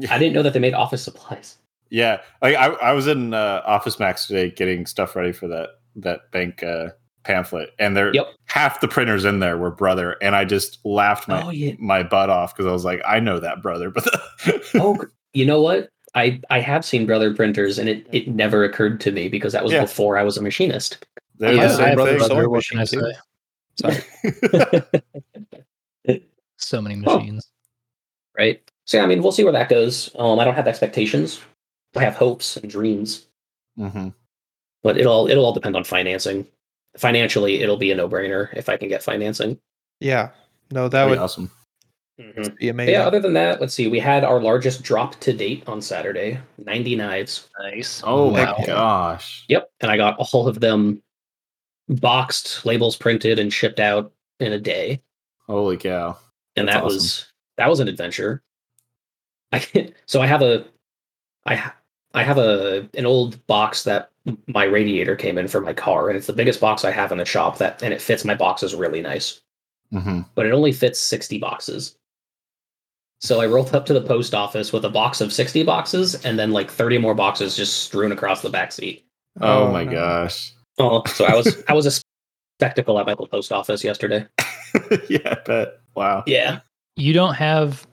I didn't know that they made office supplies. Yeah, like I, I was in uh, Office Max today getting stuff ready for that that bank uh, pamphlet, and there Yep. half the printers in there were Brother, and I just laughed my Oh yeah. my butt off because I was like, I know that Brother, but Oh, you know what? I I have seen Brother printers, and it it never occurred to me because that was Yeah. before I was a machinist. there's Yeah, I same have a thing. brother- sewing what can I say? Sorry. So many Oh. machines. right? So yeah, I mean, we'll see where that goes. Um, I don't have expectations. I have hopes and dreams, Mhm. but it'll it'll all depend on financing. Financially, it'll be a no brainer if I can get financing. Yeah. No, that That'd would be awesome. Mhm. be But amazing. yeah, other than that, let's see. We had our largest drop to date on Saturday, 90 knives. Nice. Oh wow. my gosh! Yep, and I got all of them boxed, labels printed, and shipped out in a day. Holy cow! and That's that awesome. was that was an adventure. I so I have a I ha- I have a an old box that my radiator came in for my car, and it's the biggest box I have in the shop. That and it fits my boxes really nice, hmm but it only fits sixty boxes. So I rolled up to the post office with a box of sixty boxes, and then like thirty more boxes just strewn across the back seat. Oh, my no. Oh, so I was I was a spectacle at my post office yesterday. yeah, I bet. Wow. Yeah, You don't have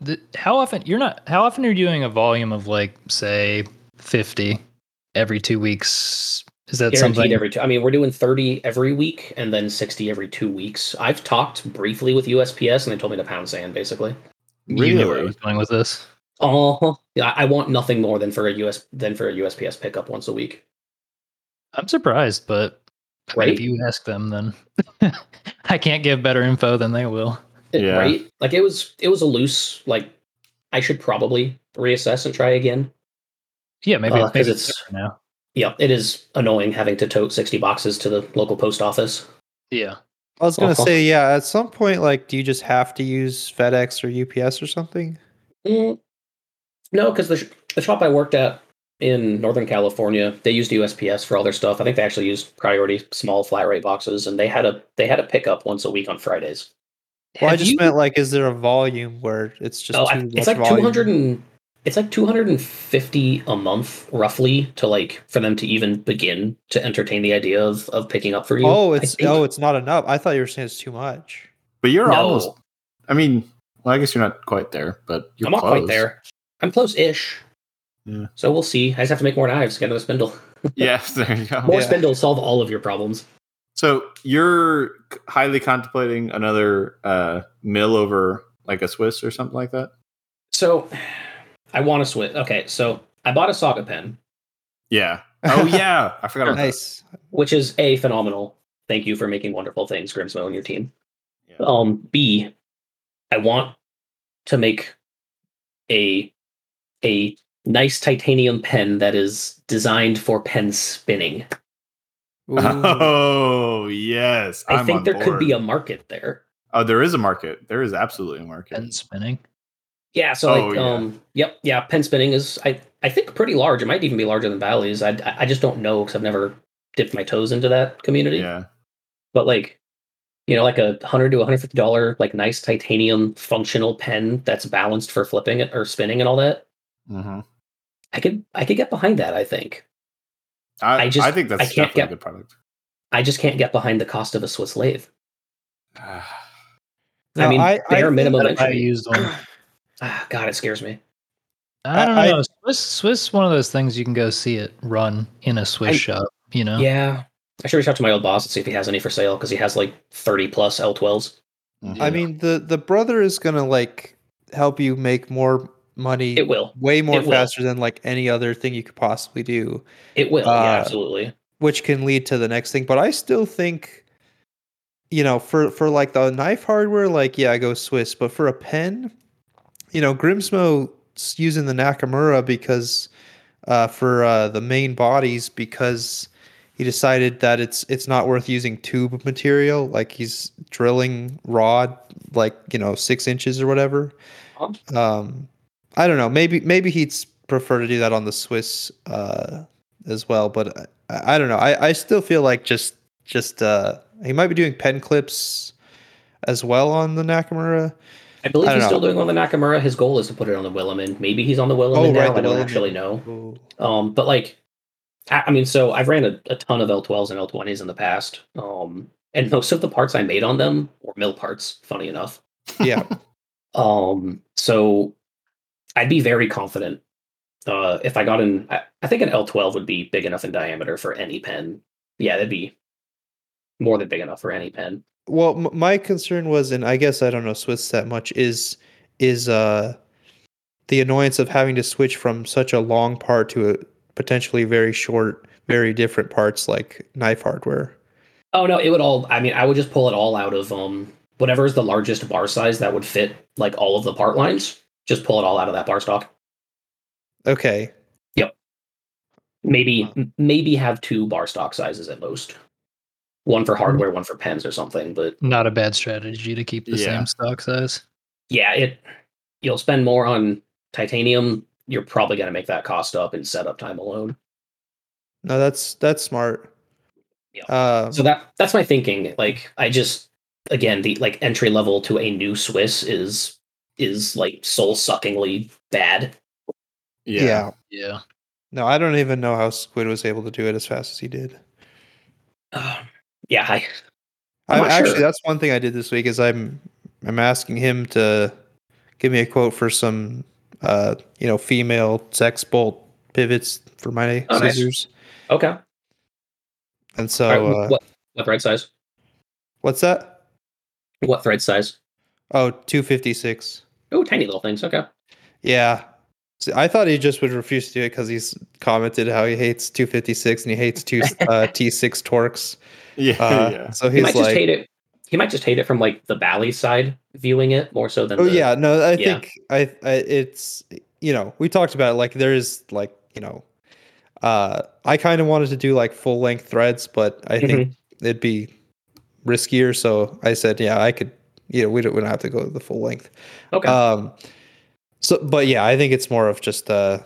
the how often you're not how often are you doing a volume of like say 50 every 2 weeks? Is that guaranteed something every two. I mean, we're doing 30 every week and then 60 every two weeks. I've talked briefly with USPS and they told me to pound sand basically. you knew where I was going with this? Oh, yeah, I want nothing more than for a US than for a USPS pickup once a week. I'm surprised, but I mean, Right? if you ask them then I can't give better info than they will. It- Yeah. Right? Like it was it was a loose like I should probably reassess and try again. Yeah, maybe, Uh, maybe 'cause it's it's- now. Yeah, it is annoying having to tote 60 boxes to the local post office. Yeah. I was gonna Uh-huh. say, yeah. At some point, like, do you just have to use FedEx or UPS or something? Mm, no, because the, sh- the shop I worked at in Northern California, they used USPS for all their stuff. I think they actually used priority small flat rate boxes, and they had a they had a pickup once a week on Fridays. Well, I just you- meant like, is there a volume where it's just oh, too I- much it's like two hundred and it's like two hundred and fifty a month, roughly, to like for them to even begin to entertain the idea of of picking up for you. Oh, it's think- oh, it's not enough. I thought you were saying it's too much. But you're no, almost. I mean, well, I guess you're not quite there, but you're I'm not quite close. there. I'm close-ish. Yeah. So we'll see. I just have to make more knives, get another spindle. Yes, there you go. More Yeah. spindles solve all of your problems. So you're highly contemplating another uh, mill over like a Swiss or something like that. So I want a Swiss. Okay, so I bought a Saga pen, Yeah. Oh yeah, I forgot about nice. which is a phenomenal. Thank you for making wonderful things, Grimsmo and your team. Yeah. Um, B, I want to make a a nice titanium pen that is designed for pen spinning. Ooh. Oh yes, I I'm think on there could be a market there. Oh, there is a market. There is absolutely a market. and spinning. Yeah, so Oh, like, yeah. um, yep, yeah, pen spinning is I I think pretty large. It might even be larger than Bally's. I I just don't know because I've never dipped my toes into that community. Yeah. But like, you know, like a hundred to one hundred fifty dollar like nice titanium functional pen that's balanced for flipping it or spinning and all that. hmm I could I could get behind that. I think I, I I just- think that's I can't definitely get- a good product. I just can't get behind the cost of a Swiss lathe. I No, mean, I- I bare think minimum Gotta buy used one. Ah, God, it scares me. I don't I- know. Swiss, Swiss, one of those things you can go see it run in a Swiss I- shop. You know. Yeah, I should reach out to my old boss and see if he has any for sale because he has like thirty plus L12s. Mhm. I mean, the the brother is gonna like help you make more money. It will. way more It will. faster than like any other thing you could possibly do, It will. Uh, yeah, absolutely. which can lead to the next thing. But I still think, you know, for for like the knife hardware, like yeah, I go Swiss. But for a pen, you know, Grimsmo's using the Nakamura because uh, for uh, the main bodies because he decided that it's it's not worth using tube material. Like he's drilling rod, like you know, six inches or whatever. Um, I don't know. Maybe maybe he'd prefer to do that on the Swiss uh, as well. But I, I don't know. I, I still feel like just just uh, he might be doing pen clips as well on the Nakamura. I believe I he's still know. doing on the Nakamura. His goal is to put it on the Willemin. Maybe he's on the Willemin Oh, now. right, I don't Willemin. actually know. Um, but like, I, I mean, so I've ran a, a ton of L12s and L20s in the past. Um, and most of the parts I made on them were mill parts. Funny enough. Yeah. Um, so I'd be very confident. Uh, if I got in, I, I think an L12 would be big enough in diameter for any pen. Yeah, that'd be more than big enough for any pen. Well, m- my concern was, and I guess I don't know Swiss that much, is is uh the annoyance of having to switch from such a long part to a potentially very short, very different parts like knife hardware. Oh no, it would all. I mean, I would just pull it all out of um whatever is the largest bar size that would fit like all of the part lines. Just pull it all out of that bar stock. Okay. Yep. Maybe Huh. m- maybe have two bar stock sizes at most. One for hardware, one for pens or something. But Not a bad strategy to keep the Yeah. same stock size. yeah, it you'll spend more on titanium. You're probably gonna make that cost up in setup time alone. No, that's that's smart. Yeah. Uh, So that that's my thinking. Like I just again the like entry level to a new Swiss is is like soul suckingly bad. yeah. yeah. Yeah. No, I don't even know how Squid was able to do it as fast as he did. Uh, yeah, I I I'm not actually sure. that's one thing I did this week is I'm I'm asking him to give me a quote for some uh you know female sex bolt pivots for my Oh, nice. scissors. okay. And so All right, uh, what what thread size? what's that? What thread size? Oh, 256. Oh, tiny little things. Okay. Yeah. See, I thought he just would refuse to do it because he's commented how he hates 256 and he hates two uh, T6 Torx. Yeah. Uh, yeah. So He he's might just like, hate it. He might just hate it from like the Bally side viewing it more so than. Oh the, yeah, no, I Yeah. think I, I it's you know we talked about it, like there is like you know, uh, I kind of wanted to do like full length threads, but I think Mm-hmm. it'd be riskier. So I said, yeah, I could. You know, we don't we don't have to go the full length. Okay. Um, so but yeah, I think it's more of just uh,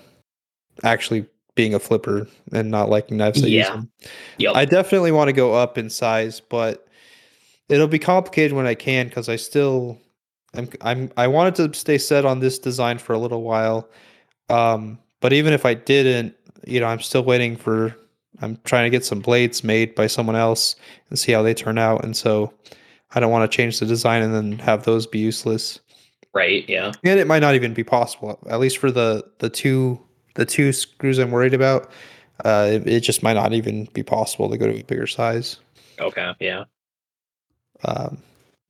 actually being a flipper and not liking knives Yeah. Yep. I definitely want to go up in size, but it'll be complicated when I can because I still I'm I'm I wanted to stay set on this design for a little while. Um, but even if I didn't, you know, I'm still waiting for I'm trying to get some blades made by someone else and see how they turn out. And so I don't want to change the design and then have those be useless. right. Yeah. And it might not even be possible, at least for the the two the two screws I'm worried about. Uh, it, it just might not even be possible to go to a bigger size. Okay. Yeah. Um,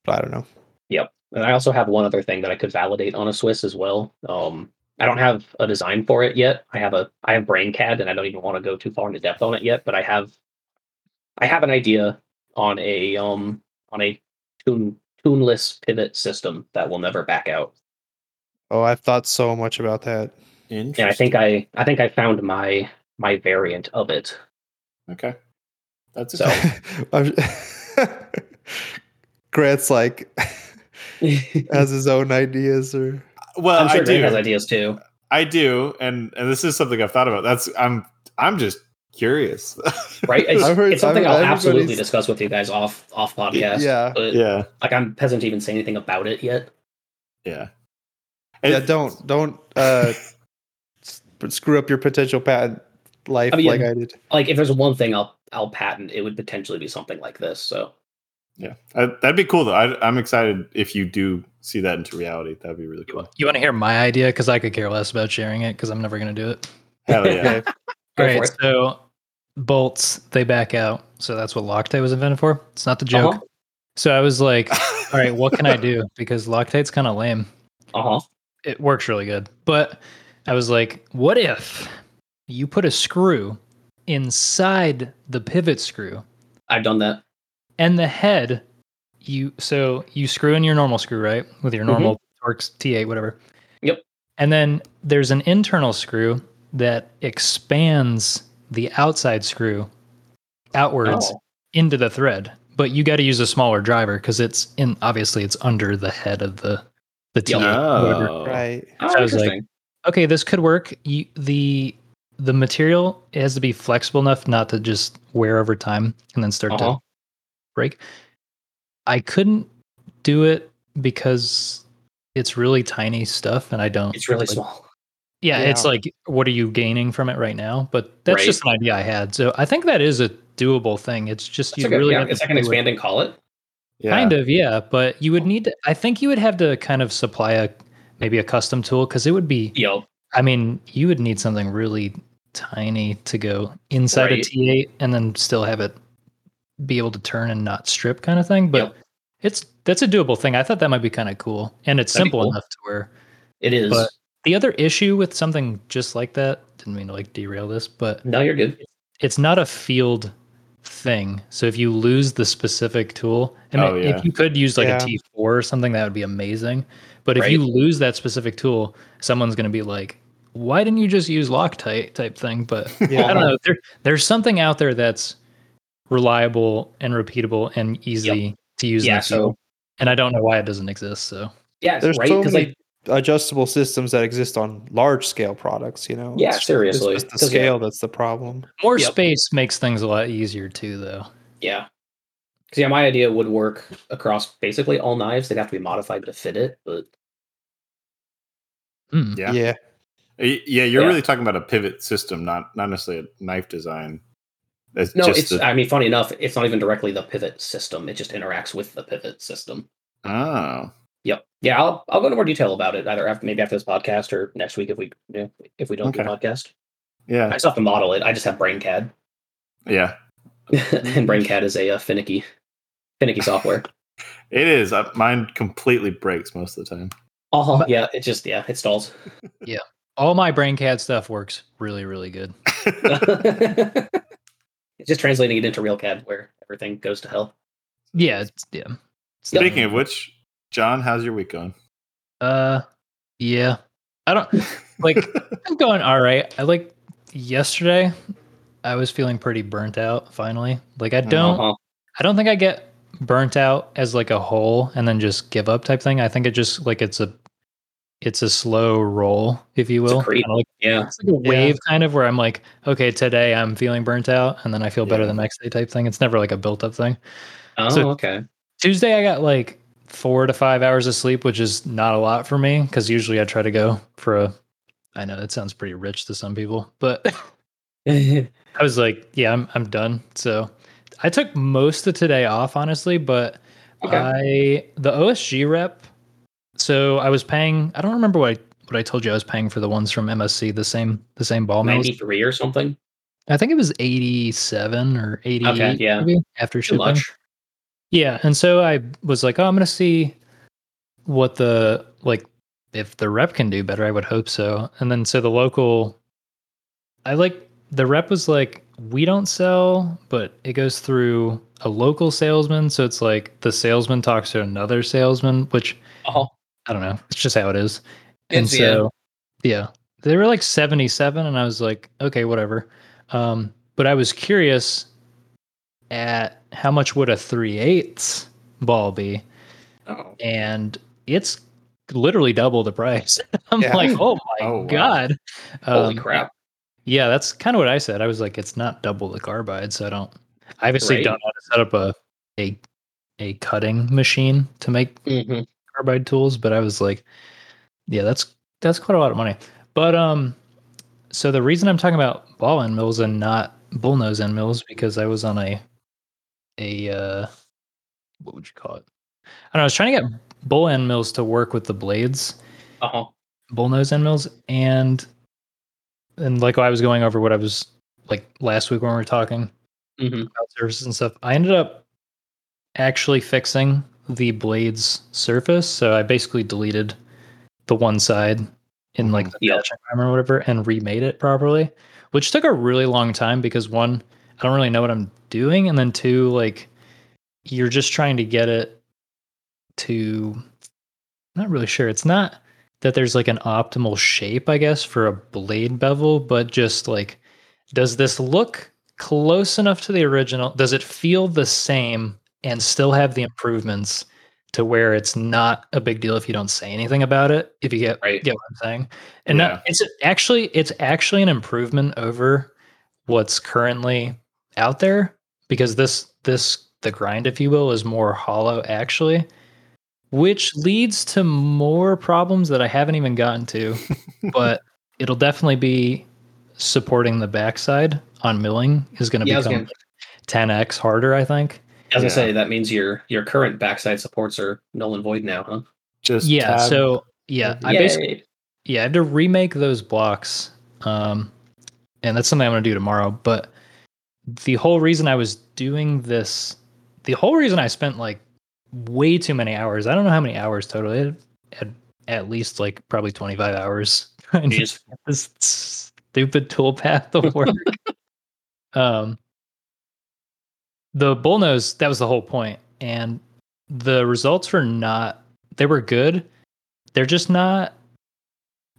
but I don't know. Yep. And I also have one other thing that I could validate on a Swiss as well. Um, I don't have a design for it yet. I have a I have BrainCAD, and I don't even want to go too far into depth on it yet. But I have I have an idea on a um on a tune tuneless pivot system that will never back out. Oh, I've thought so much about that. And I think I I think I found my my variant of it. okay. That's So- okay. I'm- Grant's like has his own ideas or well, I'm sure I Grant do. has ideas too. I do, and and this is something I've thought about. That's I'm I'm just curious. Right? It's, I've heard- it's something I've- I'll absolutely discuss with you guys off off podcast. yeah, But yeah, like I'm hesitant to even say anything about it yet. yeah. yeah. Don't don't uh screw up your potential patent life I mean, like yeah. I did. Like if there's one thing I'll I'll patent, it would potentially be something like this. So Yeah, I, that'd be cool though. I, I'm excited if you do see that into reality. That'd be really cool. You want to hear my idea? Because I could care less about sharing it because I'm never going to do it. Hell yeah! Go All right, it. so bolts they back out. So that's what Loctite was invented for. It's not the joke. Uh-huh. So I was like, all right, what can I do? Because Loctite's kind of lame. Uh huh. It works really good, but I was like, what if you put a screw inside the pivot screw I've done that. and the head you so you screw in your normal screw right with your normal Torx T8 whatever. Yep. And then there's an internal screw that expands the outside screw outwards Oh, into the thread, but you got to use a smaller driver because it's in obviously it's under the head of the the T8 Yep. whatever. Oh. Right. oh I was like- interesting. okay, this could work. You, the the material has to be flexible enough not to just wear over time and then start uh-huh. to break. I couldn't do it because it's really tiny stuff, and I don't. It's really like- small. Yeah, it's like, what are you gaining from it right now? But that's Right. just an idea I had. So I think that is a doable thing. It's just That's you a good, really yeah, have to it's like an do it. expanding collet. Yeah. Kind of, yeah. But you would need to. I think you would have to kind of supply a maybe a custom tool because it would be Yo, I mean, you would need something really tiny to go inside a Right. T8 and then still have it be able to turn and not strip kind of thing. But Yep. it's that's a doable thing. I thought that might be kind of cool. And it's That'd simple cool. enough to where it is. But- the other issue with something just like that, didn't mean to like derail this, but no, you're good. it's not a field thing. So if you lose the specific tool, and Oh, yeah. if you could use like Yeah. a T4 or something, that would be amazing. But if you lose that specific tool, someone's going to be like, "Why didn't you just use Loctite?" type thing. But Yeah. I don't know. There, there's something out there that's reliable and repeatable and easy to use. in Yeah, so and I don't know why it doesn't exist. So yeah, There's right. so Because many like adjustable systems that exist on large scale products. You know. Yeah, It's- seriously. It's just the 'Cause, yeah. scale that's the problem. more Yep. space makes things a lot easier too, though. yeah, because yeah, my idea would work across basically all knives. They'd have to be modified to fit it, but Hmm. Yeah. Yeah. Yeah, you're Yeah. really talking about a pivot system, not not necessarily a knife design. It's no, just it's. the- I mean, funny enough, it's not even directly the pivot system. It just interacts with the pivot system. oh, Yep. Yeah, I'll I'll go into more detail about it either after maybe after this podcast or next week if we yeah, if we don't do a podcast. Yeah. I yeah, still have to model it. I just have BrainCAD, yeah. and BrainCAD is a uh, finicky, finicky software. It is. Uh, mine completely breaks most of the time. Oh But- yeah, it just yeah, it stalls. Yeah. All my BrainCAD stuff works really, really good. it's just translating it into real CAD where everything goes to hell. Yeah, it's, yeah. It's Yep. Speaking of which, Jon, how's your week going? Uh, yeah. I don't like. I'm going all right. I like yesterday. I was feeling pretty burnt out. Finally, like I don't. Uh-huh. I don't think I get burnt out as like a whole and then just give up type thing. I think it just like it's a. it's a slow roll, if you will. creep. Kinda like, Yeah. it's like a Yeah. wave kind of where I'm like, okay, today I'm feeling burnt out, and then I feel better the next day type thing. It's never like a built up thing. Oh, So- okay. Tuesday I got like four to five hours of sleep, which is not a lot for me because usually I try to go for a. I know that sounds pretty rich to some people, but I was like, yeah, I'm I'm done. So I took most of today off, honestly, but Okay. I the OSG rep. So I was paying. I don't remember what I what I told you I was paying for the ones from MSC, the same the same ball mills. 93 or something. I think it was eighty seven or eighty. Okay, yeah. maybe, after Too shipping. much. Yeah, and so I was like, oh, I'm gonna see what the like if the rep can do better. I would hope so. And then so the local, I like the rep was like, we don't sell, but it goes through a local salesman. So it's like the salesman talks to another salesman, which Oh, I don't know. It's just how it is. And It's- so, yeah, they were like 77, and I was like, okay, whatever. Um, but I was curious at how much would a 3 eighths ball be, oh. and it's literally double the price. I'm Yeah. like, oh my Oh, wow. god! Holy Um, crap. Yeah, that's kind of what I said. I was like, it's not double the carbide, so I don't. I obviously Right. don't know how to set up a a a cutting machine to make hmm carbide tools, but I was like, yeah, that's that's quite a lot of money. But um, so the reason I'm talking about ball end mills and not bullnose end mills because I was on a a uh, what would you call it? I don't know. I was trying to get bull end mills to work with the blades, Uh-huh. bullnose end mills, and and like I was going over what I was like last week when we were talking hmm about surfaces and stuff. I ended up actually fixing the blade's surface. So I basically deleted the one side in like the Yeah. patch or whatever and remade it properly, which took a really long time because one, I don't really know what I'm doing. And then two, like you're just trying to get it to, I'm not really sure. It's not that there's like an optimal shape, I guess, for a blade bevel, but just like, does this look close enough to the original? Does it feel the same and still have the improvements to where it's not a big deal if you don't say anything about it? If you get Right. get what I'm saying, and Yeah. not, it's actually it's actually an improvement over what's currently out there because this this the grind, if you will, is more hollow actually, which leads to more problems that I haven't even gotten to, but it'll definitely be supporting the backside on milling is going to Yeah, become gonna- 10x harder, I think. As I Yeah. gonna say that means your your current backside supports are null and void now, huh? Just yeah, tab- so yeah, I basically yeah, I had to remake those blocks. Um and that's something I'm going to do tomorrow, but the whole reason I was doing this the whole reason I spent like way too many hours. I don't know how many hours total. It had at least like probably 25 hours trying to get this stupid toolpath to work. um, the bullnose, that was the whole point, and the results were not. They were good. They're just not.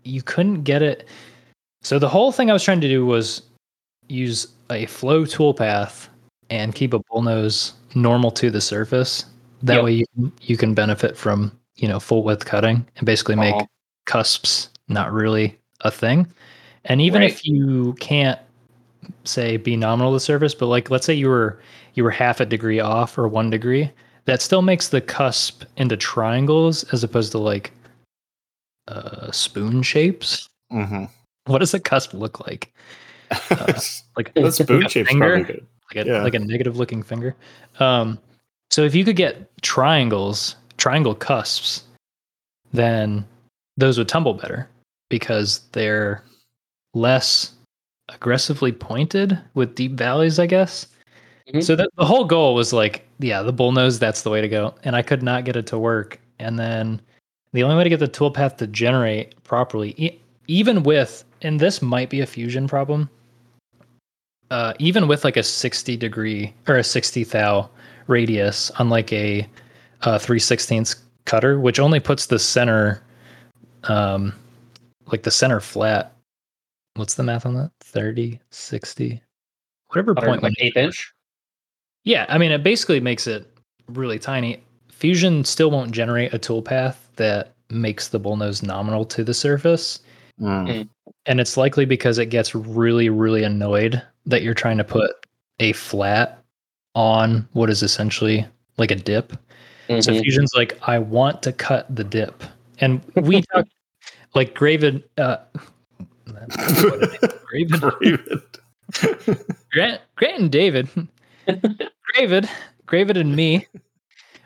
You couldn't get it. So the whole thing I was trying to do was use a flow toolpath and keep a bullnose normal to the surface. That Yep. way you can, you can benefit from you know full width cutting and basically make Uh-huh. cusps not really a thing. And even Right. if you can't say be nominal to the surface, but like let's say you were you were half a degree off or one degree, that still makes the cusp into triangles as opposed to like uh, spoon shapes. Mhm. What does a cusp look like? Uh, like that spoon like a shape's finger? probably good. like a Yeah. like a negative looking finger. Um, so if you could get triangles, triangle cusps, then those would tumble better because they're less aggressively pointed with deep valleys, I guess. Mhm. So that the whole goal was like, yeah, the bull bullnose, that's the way to go. And I could not get it to work. And then the only way to get the toolpath to generate properly, e- even with, and this might be a fusion problem, uh, even with like a 60 degree or a 60 thou radius on like a uh, 3 16ths cutter, which only puts the center, um, like the center flat. What's the math on that? 30, 60, whatever Butter, point. like eighth inch. yeah, I mean, it basically makes it really tiny. Fusion still won't generate a toolpath that makes the bullnose nominal to the surface. Mm. And it's likely because it gets really, really annoyed that you're trying to put a flat on what is essentially like a dip. So Mhm. Fusion's like, I want to cut the dip. And we talk like Graven uh Graven Graven. Grant Grant and David Gravid Gravid and me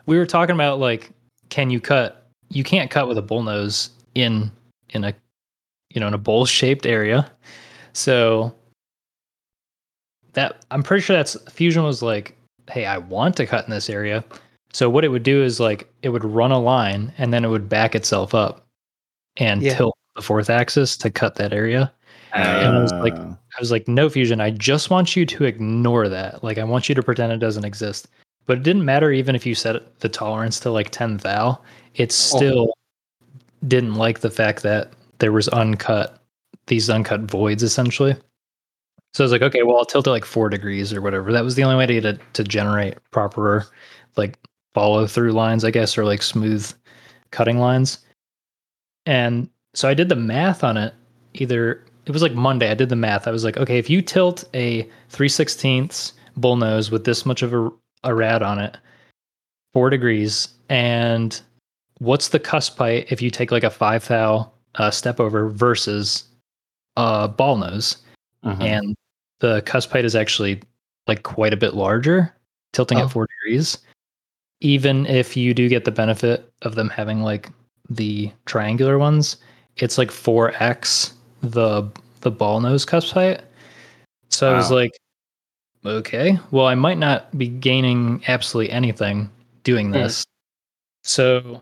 we were talking about like can you cut you can't cut with a bullnose in in a you know in a bowl shaped area. So that I'm pretty sure that's Fusion was like, hey, I want to cut in this area. So what it would do is like it would run a line and then it would back itself up and Yeah. tilt the fourth axis to cut that area. And I was like- Uh, I was like, no fusion, I just want you to ignore that. Like I want you to pretend it doesn't exist. But it didn't matter even if you set the tolerance to like 10 thou, it still didn't like the fact that there was uncut these uncut voids essentially. So I was like, okay, well I'll tilt it like four degrees or whatever. That was the only way to it to generate proper like follow through lines, I guess, or like smooth cutting lines. And so I did the math on it. Either it was like Monday, I did the math. I was like, okay, if you tilt a 3 16ths bullnose with this much of a, a rad on it, four degrees, and what's the cusp height if you take like a 5 thou uh, step over versus a ball nose? Mhm. and the cusp height is actually like quite a bit larger, tilting Oh. at four degrees. Even if you do get the benefit of them having like the triangular ones, it's like four x the the ball nose cusp height. So I was like, okay, well I might not be gaining absolutely anything doing Hmm. this. So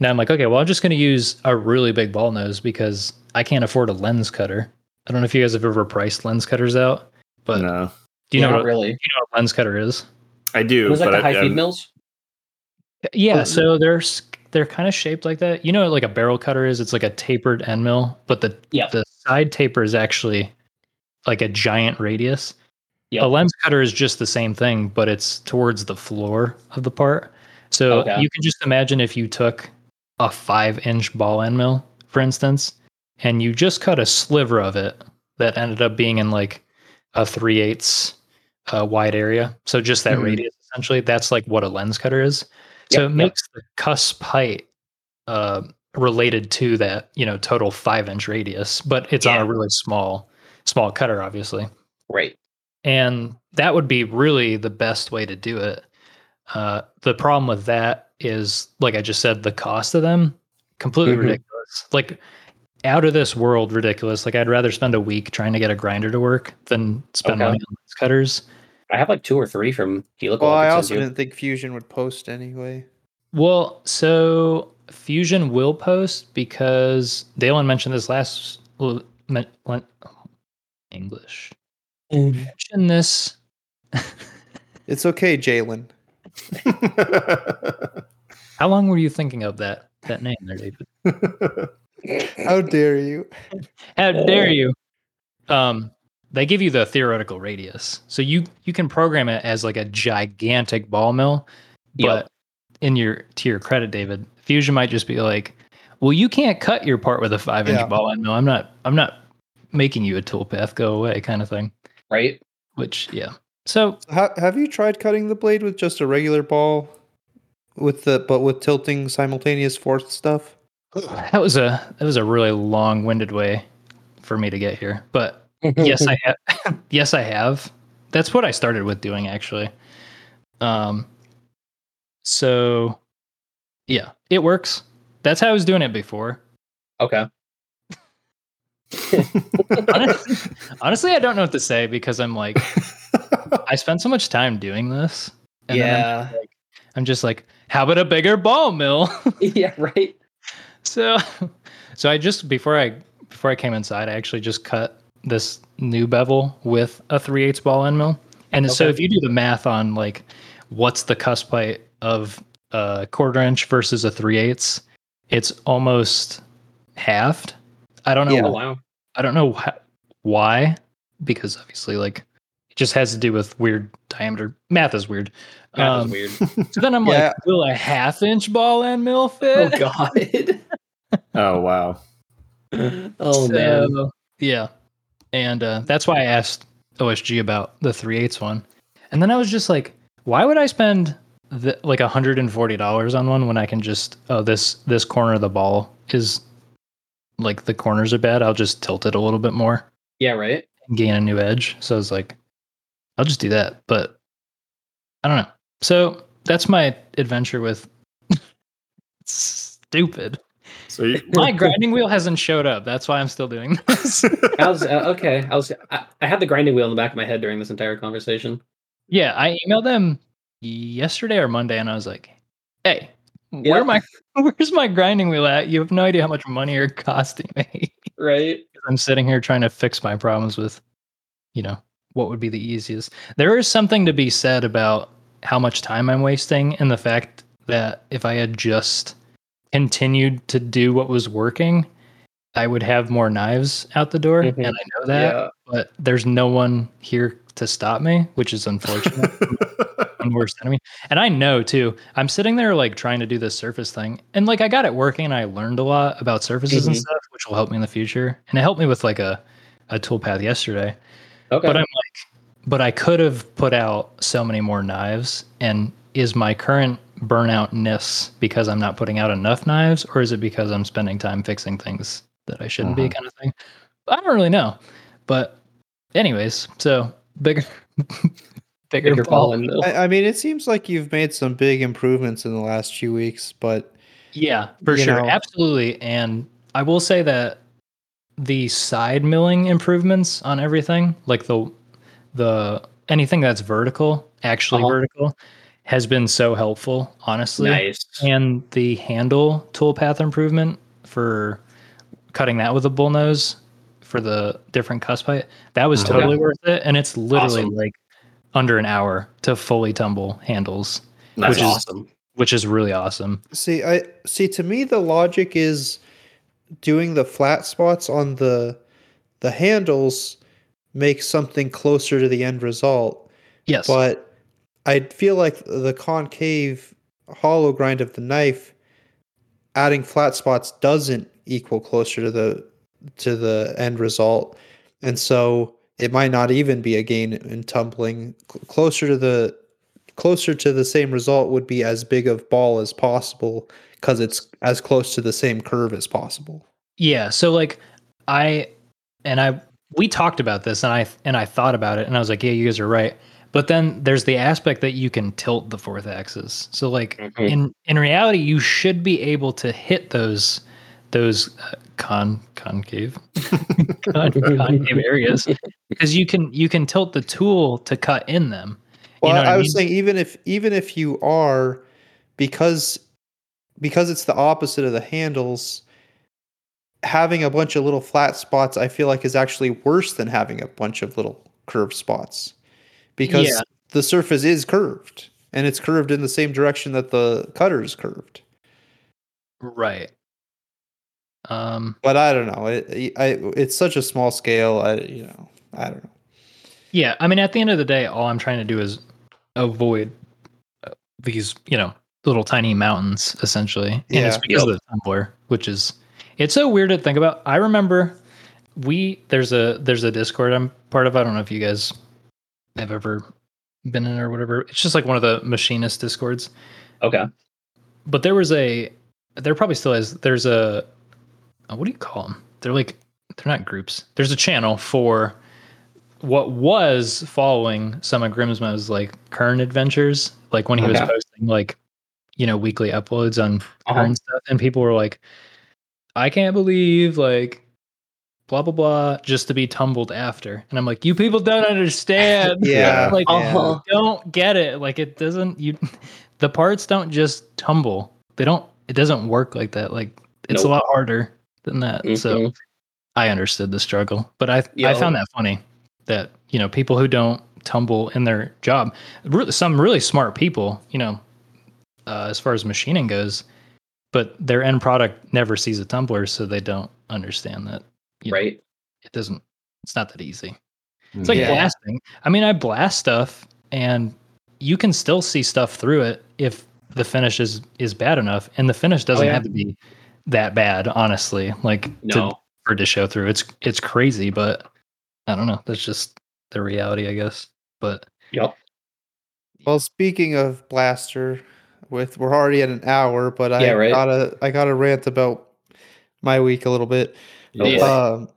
now I'm like, okay, well I'm just going to use a really big ball nose because I can't afford a lens cutter. I don't know if you guys have ever priced lens cutters out, but no, do you Yeah, know what, really? do you know what a lens cutter is? I do. It was like but the high I, feed I'm- mills. Yeah, Well, so they're they're kind of shaped like that. You know, what, like a barrel cutter is. It's like a tapered end mill, but the Yep. the side taper is actually like a giant radius. Yep. A lens cutter is just the same thing, but it's towards the floor of the part. So Okay. you can just imagine if you took a five inch ball end mill, for instance, and you just cut a sliver of it that ended up being in like a three eighths uh, wide area. So just that Mhm. radius, essentially, that's like what a lens cutter is. So Yep, it yep. makes the cusp height uh, related to that, you know, total five inch radius, but it's on a really small, small cutter, obviously. Right. And that would be really the best way to do it. Uh, the problem with that is, like I just said, the cost of them completely Mhm. ridiculous. Like out of this world ridiculous. Like I'd rather spend a week trying to get a grinder to work than spend Okay. money on lens cutters. I have like two or three from Helical. Well, I also didn't think Fusion would post anyway. Well, so Fusion will post because Dalen mentioned this last well, men- len- English. Mentioned this. It's okay, Jalen. How long were you thinking of that that name there, David? How dare you? How dare you? Um, they give you the theoretical radius, so you you can program it as like a gigantic ball mill. But Yep. in your to your credit, David, Fusion might just be like, "Well, you can't cut your part with a five inch Yeah. ball end mill. I'm not. I'm not making you a toolpath. Go away, kind of thing." right. Which, yeah. So Ha- have you tried cutting the blade with just a regular ball, with the but with tilting simultaneous force stuff? that was a that was a really long winded way for me to get here, but yes, I have. yes, I have. That's what I started with doing actually. Um. So, yeah, it works. That's how I was doing it before. Okay. Honestly, honestly, I don't know what to say because I'm like, I spent so much time doing this. and then I'm- yeah. I'm just like, how about a bigger ball mill? yeah. Right. So, so I just before I before I came inside, I actually just cut this new bevel with a 3 8 ball end mill. And so if you do the math on like what's the cusp height of a quarter inch versus a 3 8 it's almost halved. I don't know. Oh wow. I don't know wh- why, because obviously like it just has to do with weird diameter. Math is weird. Was Um, weird. So then I'm Yeah. like, will a half inch ball end mill fit? Oh god. Oh wow. oh man. Yeah, and uh, that's why I asked OSG about the three eighths one, and then I was just like, why would I spend the, like hundred and forty dollars on one when I can just oh this this corner of the ball is like the corners are bad. I'll just tilt it a little bit more Yeah, right. and gain a new edge. So I was like, I'll just do that. But I don't know. So that's my adventure with stupid. So you, My grinding wheel hasn't showed up. That's why I'm still doing this. I was uh, okay. I was. I, I had the grinding wheel in the back of my head during this entire conversation. yeah, I emailed them yesterday or Monday, and I was like, "Hey, Yeah. where my where's my grinding wheel at? You have no idea how much money you're costing me. Right. I'm sitting here trying to fix my problems with, you know, what would be the easiest. There is something to be said about how much time I'm wasting and the fact that if I had just continued to do what was working, I would have more knives out the door. Mhm. And I know that, Yeah. but there's no one here to stop me, which is unfortunate. worst enemy. And I know too. I'm sitting there like trying to do this surface thing, and like I got it working. And I learned a lot about surfaces and Mhm. stuff, which will help me in the future. And it helped me with like a a toolpath yesterday. Okay. But I'm like, but I could have put out so many more knives. And is my current burnoutness because I'm not putting out enough knives, or is it because I'm spending time fixing things that I shouldn't be, Uh-huh. kind of thing? I don't really know. But anyways, so bigger, bigger, Bigger ball. ball I, I mean, it seems like you've made some big improvements in the last few weeks, but Yeah, for sure. know- Absolutely. And I will say that the side milling improvements on everything, like the the anything that's vertical, actually Uh-huh. vertical, has been so helpful, honestly. nice. And the handle toolpath improvement for cutting that with a bullnose for the different cusp height, that was Okay. totally worth it. And it's literally Awesome. like under an hour to fully tumble handles, That's which is- which is really awesome. see, I see. To me, the logic is doing the flat spots on the the handles makes something closer to the end result. Yes. But I feel like the concave hollow grind of the knife adding flat spots doesn't equal closer to the to the end result. And so it might not even be a gain in tumbling. C- closer to the closer to the same result would be as big of ball as possible because it's as close to the same curve as possible. Yeah, so like I and I we talked about this and I and I thought about it and I was like, yeah, you guys are right. But then there's the aspect that you can tilt the fourth axis. So like Mhm. in in reality, you should be able to hit those those uh, con concave con, concave areas because you can you can tilt the tool to cut in them. Well, know what I, I was mean? saying even if even if you are because because it's the opposite of the handles having a bunch of little flat spots I feel like is actually worse than having a bunch of little curved spots because Yeah. the surface is curved and it's curved in the same direction that the cutter is curved. Right. Um But I don't know. It I it's such a small scale. I you know I don't know. Yeah, I mean, at the end of the day, all I'm trying to do is avoid uh, these, you know, little tiny mountains, essentially. And it's Yeah. because of the tumbler, which is it's so weird to think about. I remember we there's a there's a Discord I'm part of. I don't know if you guys have ever been in or whatever. It's just like one of the machinist discords. Okay. But there was a there probably still is. There's a uh, what do you call them? They're like they're not groups. There's a channel for what was following some of Grimsmo's like current adventures, like when he was posting like you know weekly uploads on Uh-huh. current stuff, and people were like, "I can't believe like." Blah blah blah, just to be tumbled after, and I'm like, you people don't understand. Yeah. like Uh-huh. don't get it. Like it doesn't. You, the parts don't just tumble. They don't. It doesn't work like that. Like it's a lot harder than that. So Mhm. I understood the struggle, but I I found that funny that you know people who don't tumble in their job, some really smart people, you know, uh, as far as machining goes, but their end product never sees a tumbler, so they don't understand that you know, right. it doesn't. It's not that easy. It's like Yeah. blasting. I mean, I blast stuff, and you can still see stuff through it if the finish is is bad enough, and the finish oh, doesn't Oh, yeah. have to be that bad, honestly. Like to, No. for it to show through. It's it's crazy, but I don't know. That's just the reality, I guess. But Yep. Well, speaking of Blaster, with we're already at an hour, but I right. gotta I gotta rant about my week a little bit. Yeah. Um,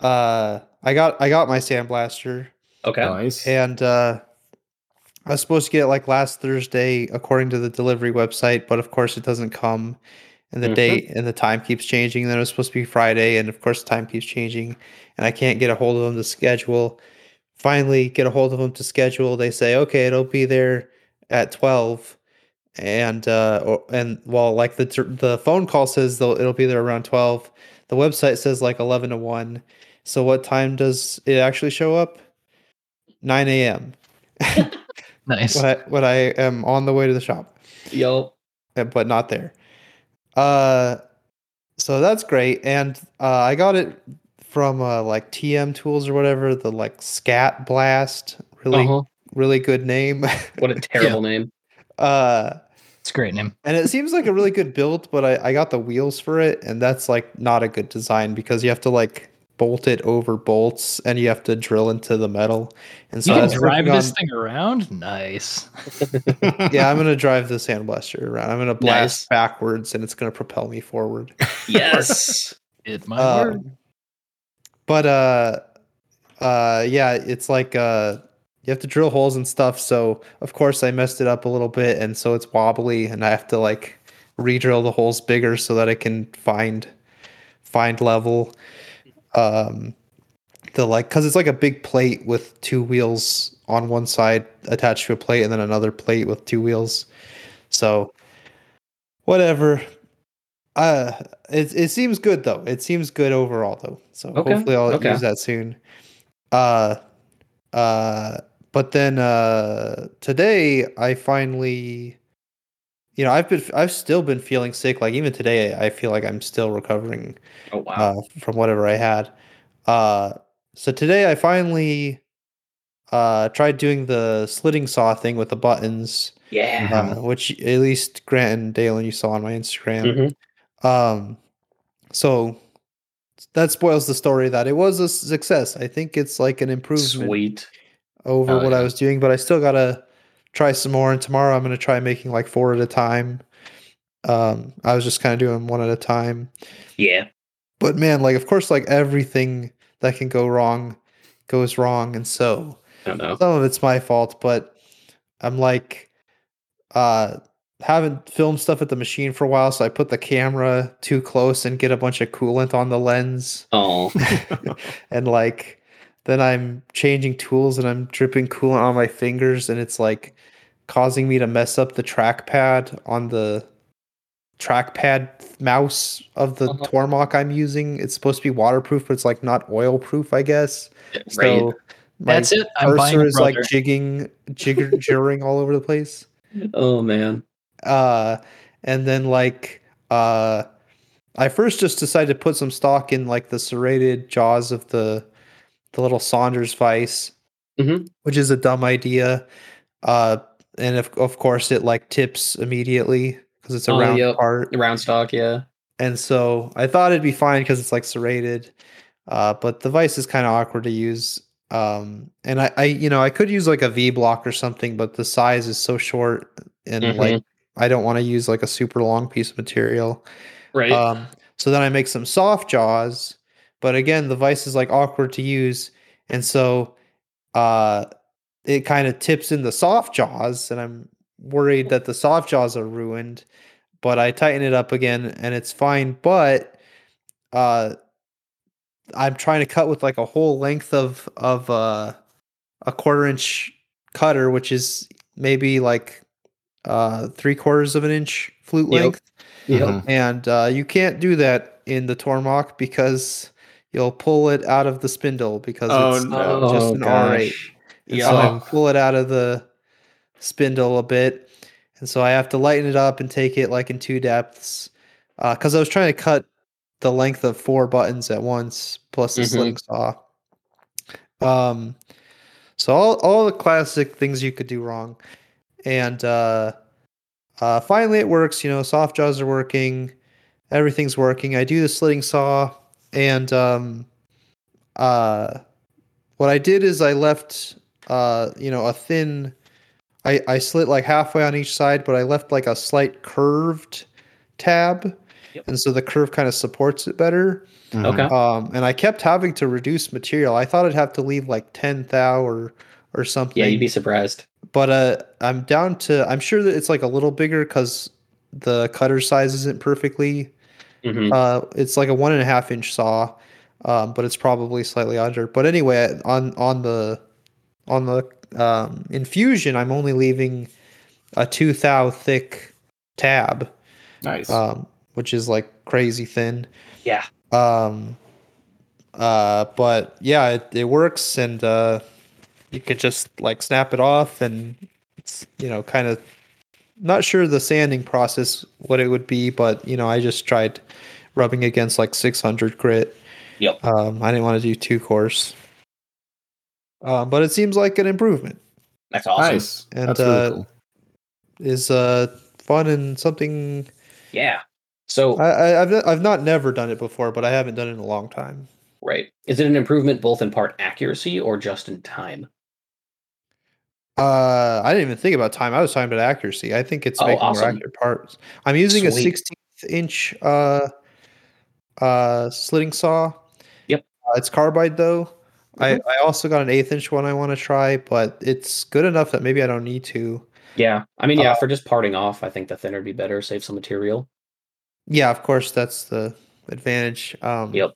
uh, I got I got my Sandblaster, Okay. Nice. and uh, I was supposed to get it like last Thursday, according to the delivery website, but of course it doesn't come, and the Mhm. date and the time keeps changing. And then it was supposed to be Friday, and of course the time keeps changing, and I can't get a hold of them to schedule. Finally, get a hold of them to schedule. They say, okay, it'll be there at twelve, and uh, and well, like the the phone call says they'll it'll be there around twelve. The website says like eleven to one. So what time does it actually show up? Nine a.m. nice. when I when I am on the way to the shop, Yo. uh, but not there. Uh, so that's great, and uh, I got it from uh, like TM Tools or whatever. The like Skat Blast, really Uh-huh. really good name. What a terrible name. uh, It's a great name. and it seems like a really good build, but I I got the wheels for it, and that's like not a good design because you have to like bolt it over bolts, and you have to drill into the metal, and so You can drive this on- thing around. Nice. yeah, I'm gonna drive the sandblaster around. I'm gonna blast Nice. backwards, and it's gonna propel me forward. Yes. It might work. Um, but uh, uh, yeah, it's like uh, you have to drill holes and stuff. So of course I messed it up a little bit, and so it's wobbly, and I have to like re-drill the holes bigger so that I can find find level. Um, the like because it's like a big plate with two wheels on one side attached to a plate, and then another plate with two wheels. So whatever. Uh it it seems good though. It seems good overall though. So Okay, hopefully I'll okay. use that soon. Uh uh but then uh today I finally you know, I've been I've still been feeling sick like even today I feel like I'm still recovering Oh wow. uh from whatever I had. Uh so today I finally uh tried doing the slitting saw thing with the buttons yeah. uh, which at least Grant and Deylan you saw on my Instagram. Mhm. Um, so that spoils the story that it was a success. I think it's like an improvement Sweet. Over Hell what I was doing, but I still gotta try some more. And tomorrow I'm gonna try making like four at a time. Um, I was just kind of doing one at a time, Yeah. but man, like of course, like everything that can go wrong goes wrong, and so I don't know. some of it's my fault, but I'm like uh haven't filmed stuff at the machine for a while, so I put the camera too close and get a bunch of coolant on the lens. Oh. and like then I'm changing tools and I'm dripping coolant on my fingers and it's like causing me to mess up the trackpad on the trackpad mouse of the Uh-huh. Tormach I'm using. It's supposed to be waterproof, but it's like not oil proof, I guess. Right. So my That's it. I'm cursor is like jigging, jigger, jittering all over the place. Oh man. Uh, and then like uh, I first just decided to put some stock in like the serrated jaws of the the little Saunders vice, Mhm. which is a dumb idea. Uh, and of of course it like tips immediately because it's a Oh, round yep. part. Round stock. Yeah. And so I thought it'd be fine because it's like serrated. Uh, but the vice is kind of awkward to use. Um, and I, I, you know, I could use like a V block or something, but the size is so short and Mhm. like I don't want to use like a super long piece of material. Right. Um, so then I make some soft jaws, but again, the vice is like awkward to use. And so uh, it kind of tips in the soft jaws, and I'm worried that the soft jaws are ruined. But I tighten it up again, and it's fine. But uh, I'm trying to cut with like a whole length of of uh, a quarter inch cutter, which is maybe like uh, three quarters of an inch flute Yep. length yep. Mhm. and uh, you can't do that in the Tormach because you'll pull it out of the spindle because Oh, it's no. uh, just an R8. And so I Yeah. pull it out of the spindle a bit, and so I have to lighten it up and take it like in two depths because I was trying to cut the length of four buttons at once plus the Mhm. slitting saw. Um, so all all the classic things you could do wrong, and uh, uh, finally it works. You know, soft jaws are working. everything's working. I do the slitting saw, and um, uh, what I did is I left uh, you know, a thin. I I slit like halfway on each side, but I left like a slight curved tab, Yep. and so the curve kind of supports it better. Mhm. Okay. Um, and I kept having to reduce material. I thought I'd have to leave like ten thou or or something. Yeah, you'd be surprised. but uh, I'm down to. I'm sure that it's like a little bigger because the cutter size isn't perfectly. Hmm Uh, it's like a one and a half inch saw, um, but it's probably slightly under. But anyway, on on the on the um, in Fusion, I'm only leaving a two thou thick tab, Nice. um, which is like crazy thin. Yeah. Um. Uh. But yeah, it, it works, and uh, you could just like snap it off, and it's you know kind of not sure the sanding process what it would be, but you know I just tried rubbing against like 600 grit. Yep. Um. I didn't want to do too coarse. Um. But it seems like an improvement. That's awesome. nice. And, That's really uh, cool. Is uh fun and something Yeah. So I, I I've I've not never done it before, but I haven't done it in a long time. right, is it an improvement both in part accuracy or just in time? Uh, I didn't even think about time. I was talking about accuracy. I think it's Oh, making more accurate parts. I'm using a Sweet. 16th inch uh uh slitting saw. Yep. Uh, it's carbide though. I Mhm. I also got an eighth inch one I want to try, but it's good enough that maybe I don't need to. Yeah. I mean, yeah, Uh, for just parting off, I think the thinner would be better, save some material. Yeah, of course that's the advantage. Um Yep.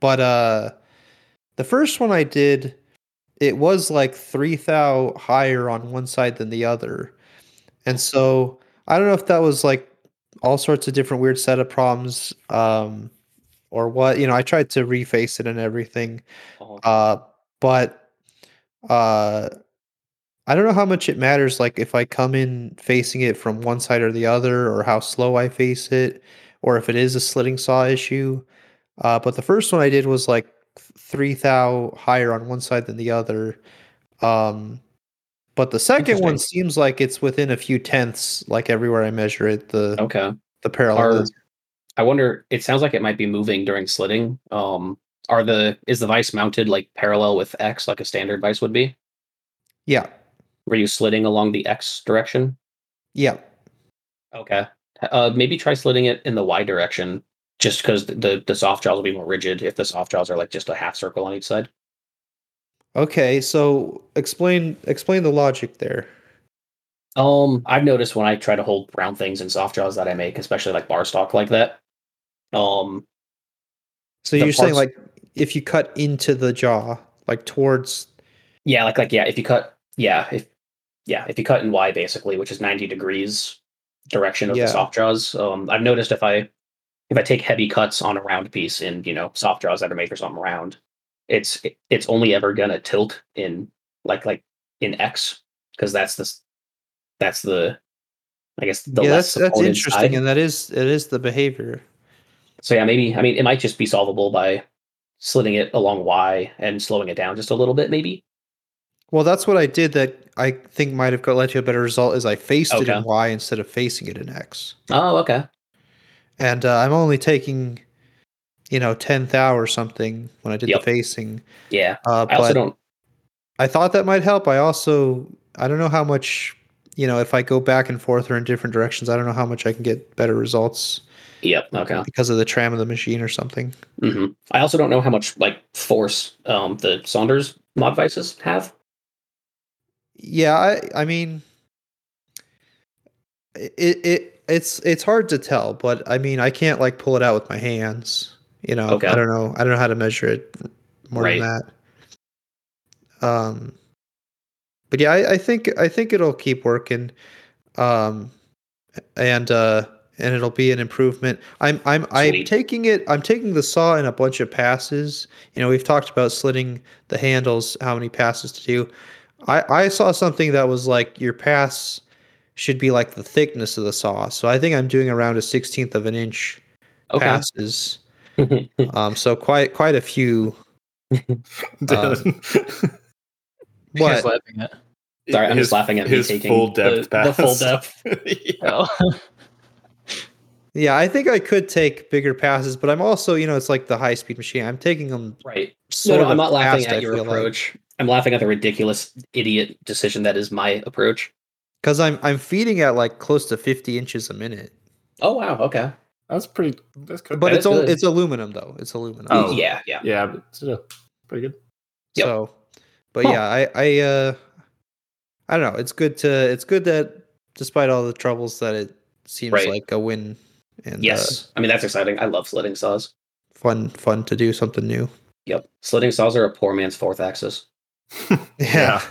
But uh the first one I did it was like 3 thou higher on one side than the other. And so I don't know if that was like all sorts of different weird set of problems um or what. You know, I tried to reface it and everything. Oh, Uh but uh I don't know how much it matters like if I come in facing it from one side or the other or how slow I face it or if it is a slitting saw issue. Uh but the first one I did was like 3 thou higher on one side than the other. Um but the second one seems like it's within a few tenths like everywhere I measure it the okay. the parallel Are, I wonder. It sounds like it might be moving during slitting. Um, are the is the vice mounted like parallel with X, like a standard vice would be? Yeah. Were you slitting along the X direction? Yeah. Okay. Uh, maybe try slitting it in the Y direction, just because the the soft jaws will be more rigid if the soft jaws are like just a half circle on each side. Okay, so explain explain the logic there. Um, I've noticed when I try to hold round things in soft jaws that I make, especially like bar stock like that. Um, So you're saying like if you cut into the jaw, like towards yeah, like like yeah, if you cut, yeah, if yeah, if you cut in Y basically, which is ninety degrees direction of Yeah. the soft jaws. Um, I've noticed if I if I take heavy cuts on a round piece in you know soft jaws that are made for something round, it's it's only ever gonna tilt in like like in X because that's the that's the I guess the yeah, less that's that's interesting, side. and that is it is the behavior. So yeah, maybe I mean it might just be solvable by slitting it along Y and slowing it down just a little bit, maybe. Well, that's what I did. That I think might have got led to a better result. Is I faced it in Y instead of facing it in X, Oh, okay. And uh, I'm only taking, you know, ten thou or something when I did Yep. the facing. Yeah. Uh, I also don't I thought that might help. I also I don't know how much you know if I go back and forth or in different directions. I don't know how much I can get better results Yep. Okay. because of the tram of the machine or something. hmm I also don't know how much like force um the Saunders mod vices have. Yeah, I I mean it it it's it's hard to tell, but I mean I can't like pull it out with my hands. You know, Okay. I don't know. I don't know how to measure it more Right. than that. Um but yeah, I, I think I think it'll keep working. Um and uh and it'll be an improvement. I'm I'm I'm taking it I'm taking the saw in a bunch of passes. You know, we've talked about slitting the handles, how many passes to do. I I saw something that was like your pass should be like the thickness of the saw. So I think I'm doing around a sixteenth of an inch Okay. passes. Um so quite quite a few Deylan. what Um, laughing at. Sorry, I'm His- just laughing at me his taking full depth the, the full depth. Yeah. Oh. Yeah, I think I could take bigger passes, but I'm also, you know, it's like the high speed machine. I'm taking them Right. sort no, no, I'm not laughing fast, at your feel like. approach. I'm laughing at the ridiculous idiot decision that is my approach. Because I'm I'm feeding at like close to 50 inches a minute. Oh wow, okay. That's pretty. That's good. But That it's all, good. it's aluminum though. It's aluminum. Oh. Yeah, yeah. yeah, but still pretty good. Yep. So, but Huh. yeah, I I uh I don't know. It's good to it's good that despite all the troubles that it seems Right. like a win and uh, Yes. I mean that's exciting. I love slitting saws. fun fun to do something new. Yep. Slitting saws are a poor man's fourth axis. Yeah.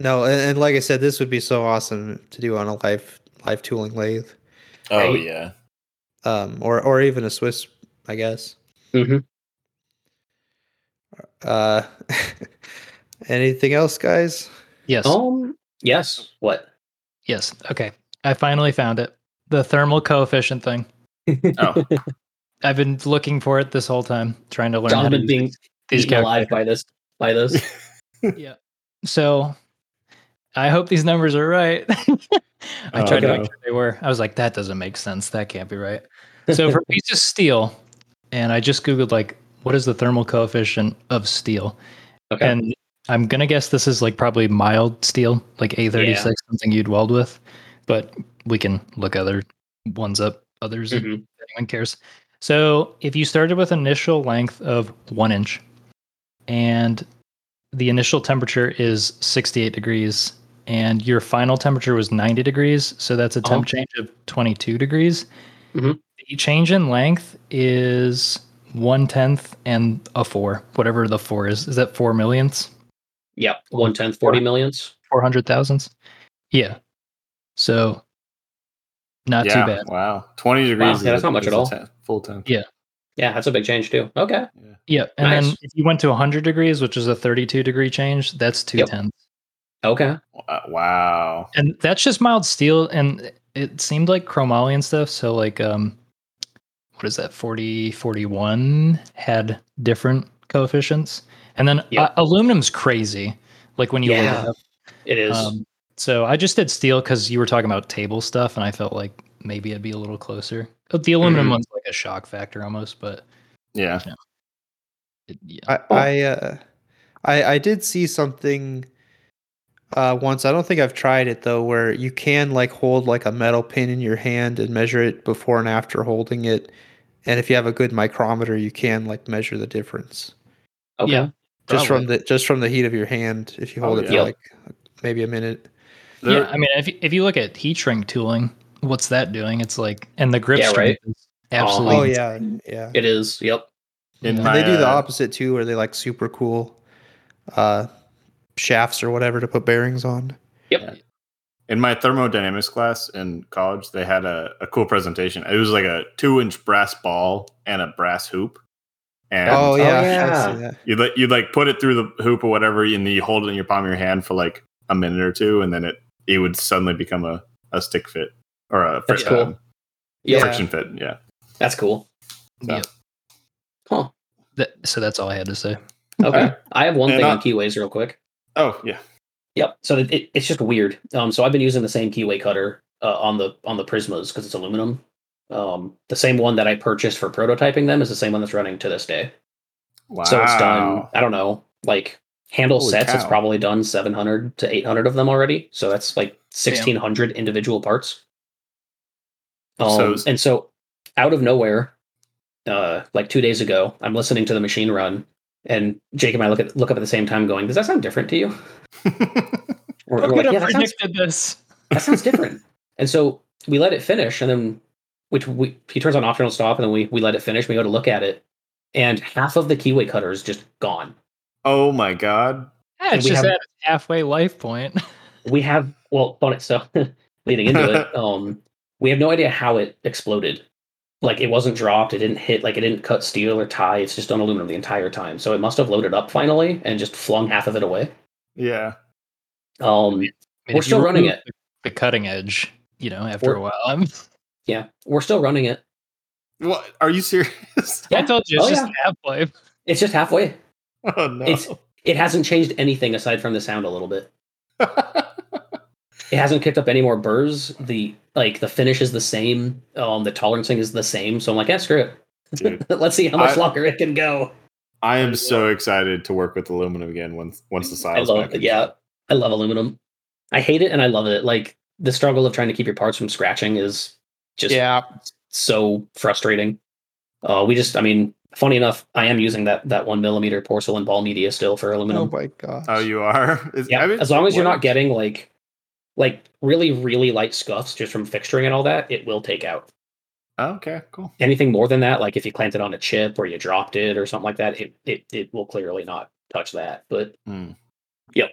No, and, and like I said, this would be so awesome to do on a live live tooling lathe, Oh Right. yeah. um, or or even a Swiss, I guess. Mm-hmm. Uh, anything else, guys? Yes. Um yes. What? Yes. Okay. I finally found it. The thermal coefficient thing. Oh, I've been looking for it this whole time, trying to learn how to been being these eaten alive by this by this. Yeah. So I hope these numbers are right. I Oh, tried to make sure they were. I was like, that doesn't make sense. That can't be right. So for a piece of steel, and I just Googled like, what is the thermal coefficient of steel? Okay. And I'm gonna guess this is like probably mild steel, like A36, Yeah. something you'd weld with. But we can look other ones up, others if Mhm. anyone cares. So if you started with initial length of one inch, and the initial temperature is 68 degrees, and your final temperature was 90 degrees, so that's a temp Oh. change of 22 degrees. Mhm. The change in length is one tenth and a four, whatever the four is. Is that four millionths? Yep. One tenth, forty millions. Four hundred thousandths? Yeah. So not yeah. too bad. Wow, twenty degrees. Yeah, that's is- not much at all. ten- full temp. Yeah. Yeah, that's a big change too. Okay. Yeah. Yeah. And then if you went to 100 degrees, which is a 32 degree change, that's two Yep. tenths. Okay. Wow. and that's just mild steel and it seemed like chromoly and stuff so like um what is that 40 41 had different coefficients and then Yeah. uh, aluminum's crazy like when you load Yeah. it up It is. um, so i just did steel because you were talking about table stuff and i felt like maybe it'd be a little closer the aluminum Mhm. one's like a shock factor almost but Yeah. it, yeah I I, uh, I I did see something uh, once. I don't think I've tried it though, where you can like hold like a metal pin in your hand and measure it before and after holding it. And if you have a good micrometer, you can like measure the difference okay. yeah. just from the just from the heat of your hand. If you hold Oh, it yeah. for like maybe a minute. There- yeah i mean if, you- if you look at heat shrink tooling what's that doing it's like and the grip Yeah, strength right. is absolutely Oh yeah, yeah. It is. Yep. In Yeah. And they do the opposite too, where they like super cool uh, shafts or whatever to put bearings on. Yep. in my thermodynamics class in college, they had a, a cool presentation. It was like a two inch brass ball and a brass hoop. And oh yeah, I've yeah. you'd like you'd like put it through the hoop or whatever, and then you hold it in your palm of your hand for like a minute or two, and then it it would suddenly become a, a stick fit or a That's fri- cool. um, Yeah. friction fit. Yeah. That's cool. So- Yep. Huh. That, so that's all I had to say. Okay. Alright. I have one And thing I- on keyways real quick. Oh yeah. Yep. So it, it, it's just weird. Um, so I've been using the same keyway cutter uh, on the on the Prismas because it's aluminum. Um, the same one that I purchased for prototyping them is the same one that's running to this day. Wow. So it's done. I don't know, like handle Holy sets. It's probably done 700 to 800 of them already. So that's like 1600 individual parts. Um, So- and so out of nowhere, uh, like two days ago, I'm listening to the machine run, and Jake and I look at look up at the same time, going, "Does that sound different to you?" We're- we're like, "Yeah, that sounds this. that sounds different. and so we let it finish, and then which we he turns on optional stop, and then we we let it finish. We go to look at it, and half of the keyway cutter is just gone. oh my god. Yeah, it's just have- at its halfway life point. We have well, bonnet so leading into it, um, we have no idea how it exploded. Like it wasn't dropped, it didn't hit, like it didn't cut steel or tie. It's just on aluminum the entire time. So it must have loaded up finally and just flung half of it away. Yeah. Um, I mean, We're still running it. The, the cutting edge, you know, after We're- a while. I'm, yeah, we're still running it. What? Are you serious? I told you it's Oh, just yeah. half life. It's just halfway. oh no. It's- It hasn't changed anything aside from the sound a little bit. it hasn't kicked up any more burrs. The like the finish is the same. Um, the tolerancing is the same. So I'm like, yeah, screw it. Dude, Let's see how much I- longer it can go. I am so excited to work with aluminum again once once the I silos. love back it. Yeah, I love aluminum. I hate it and I love it. Like the struggle of trying to keep your parts from scratching is just yeah. so frustrating. Uh, we just, I mean, funny enough, I am using that that one millimeter porcelain ball media still for aluminum. Oh my god. Oh, you are. Is- yeah, I mean, as long as you're not getting like like really really light scuffs just from fixturing and all that, it will take out. Oh, okay, cool. Anything more than that, like if you clamped it on a chip or you dropped it or something like that, it it, it will clearly not touch that. But Hmm. yep.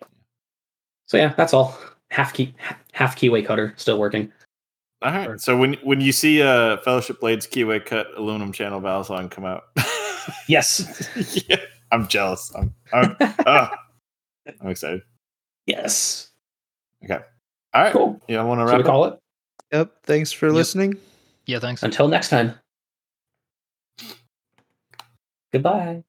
So yeah, that's all. Half key half keyway cutter still working. All right. So when when you see uh Fellowship Blades keyway cut aluminum channel valve line come out, Yes. yeah, I'm jealous. I'm I'm, ah, I'm excited. yes. All right. Cool. Yeah, I want to Should we wrap call it? Yep. Thanks for Yep. listening. Yeah, thanks. Until next time. Goodbye.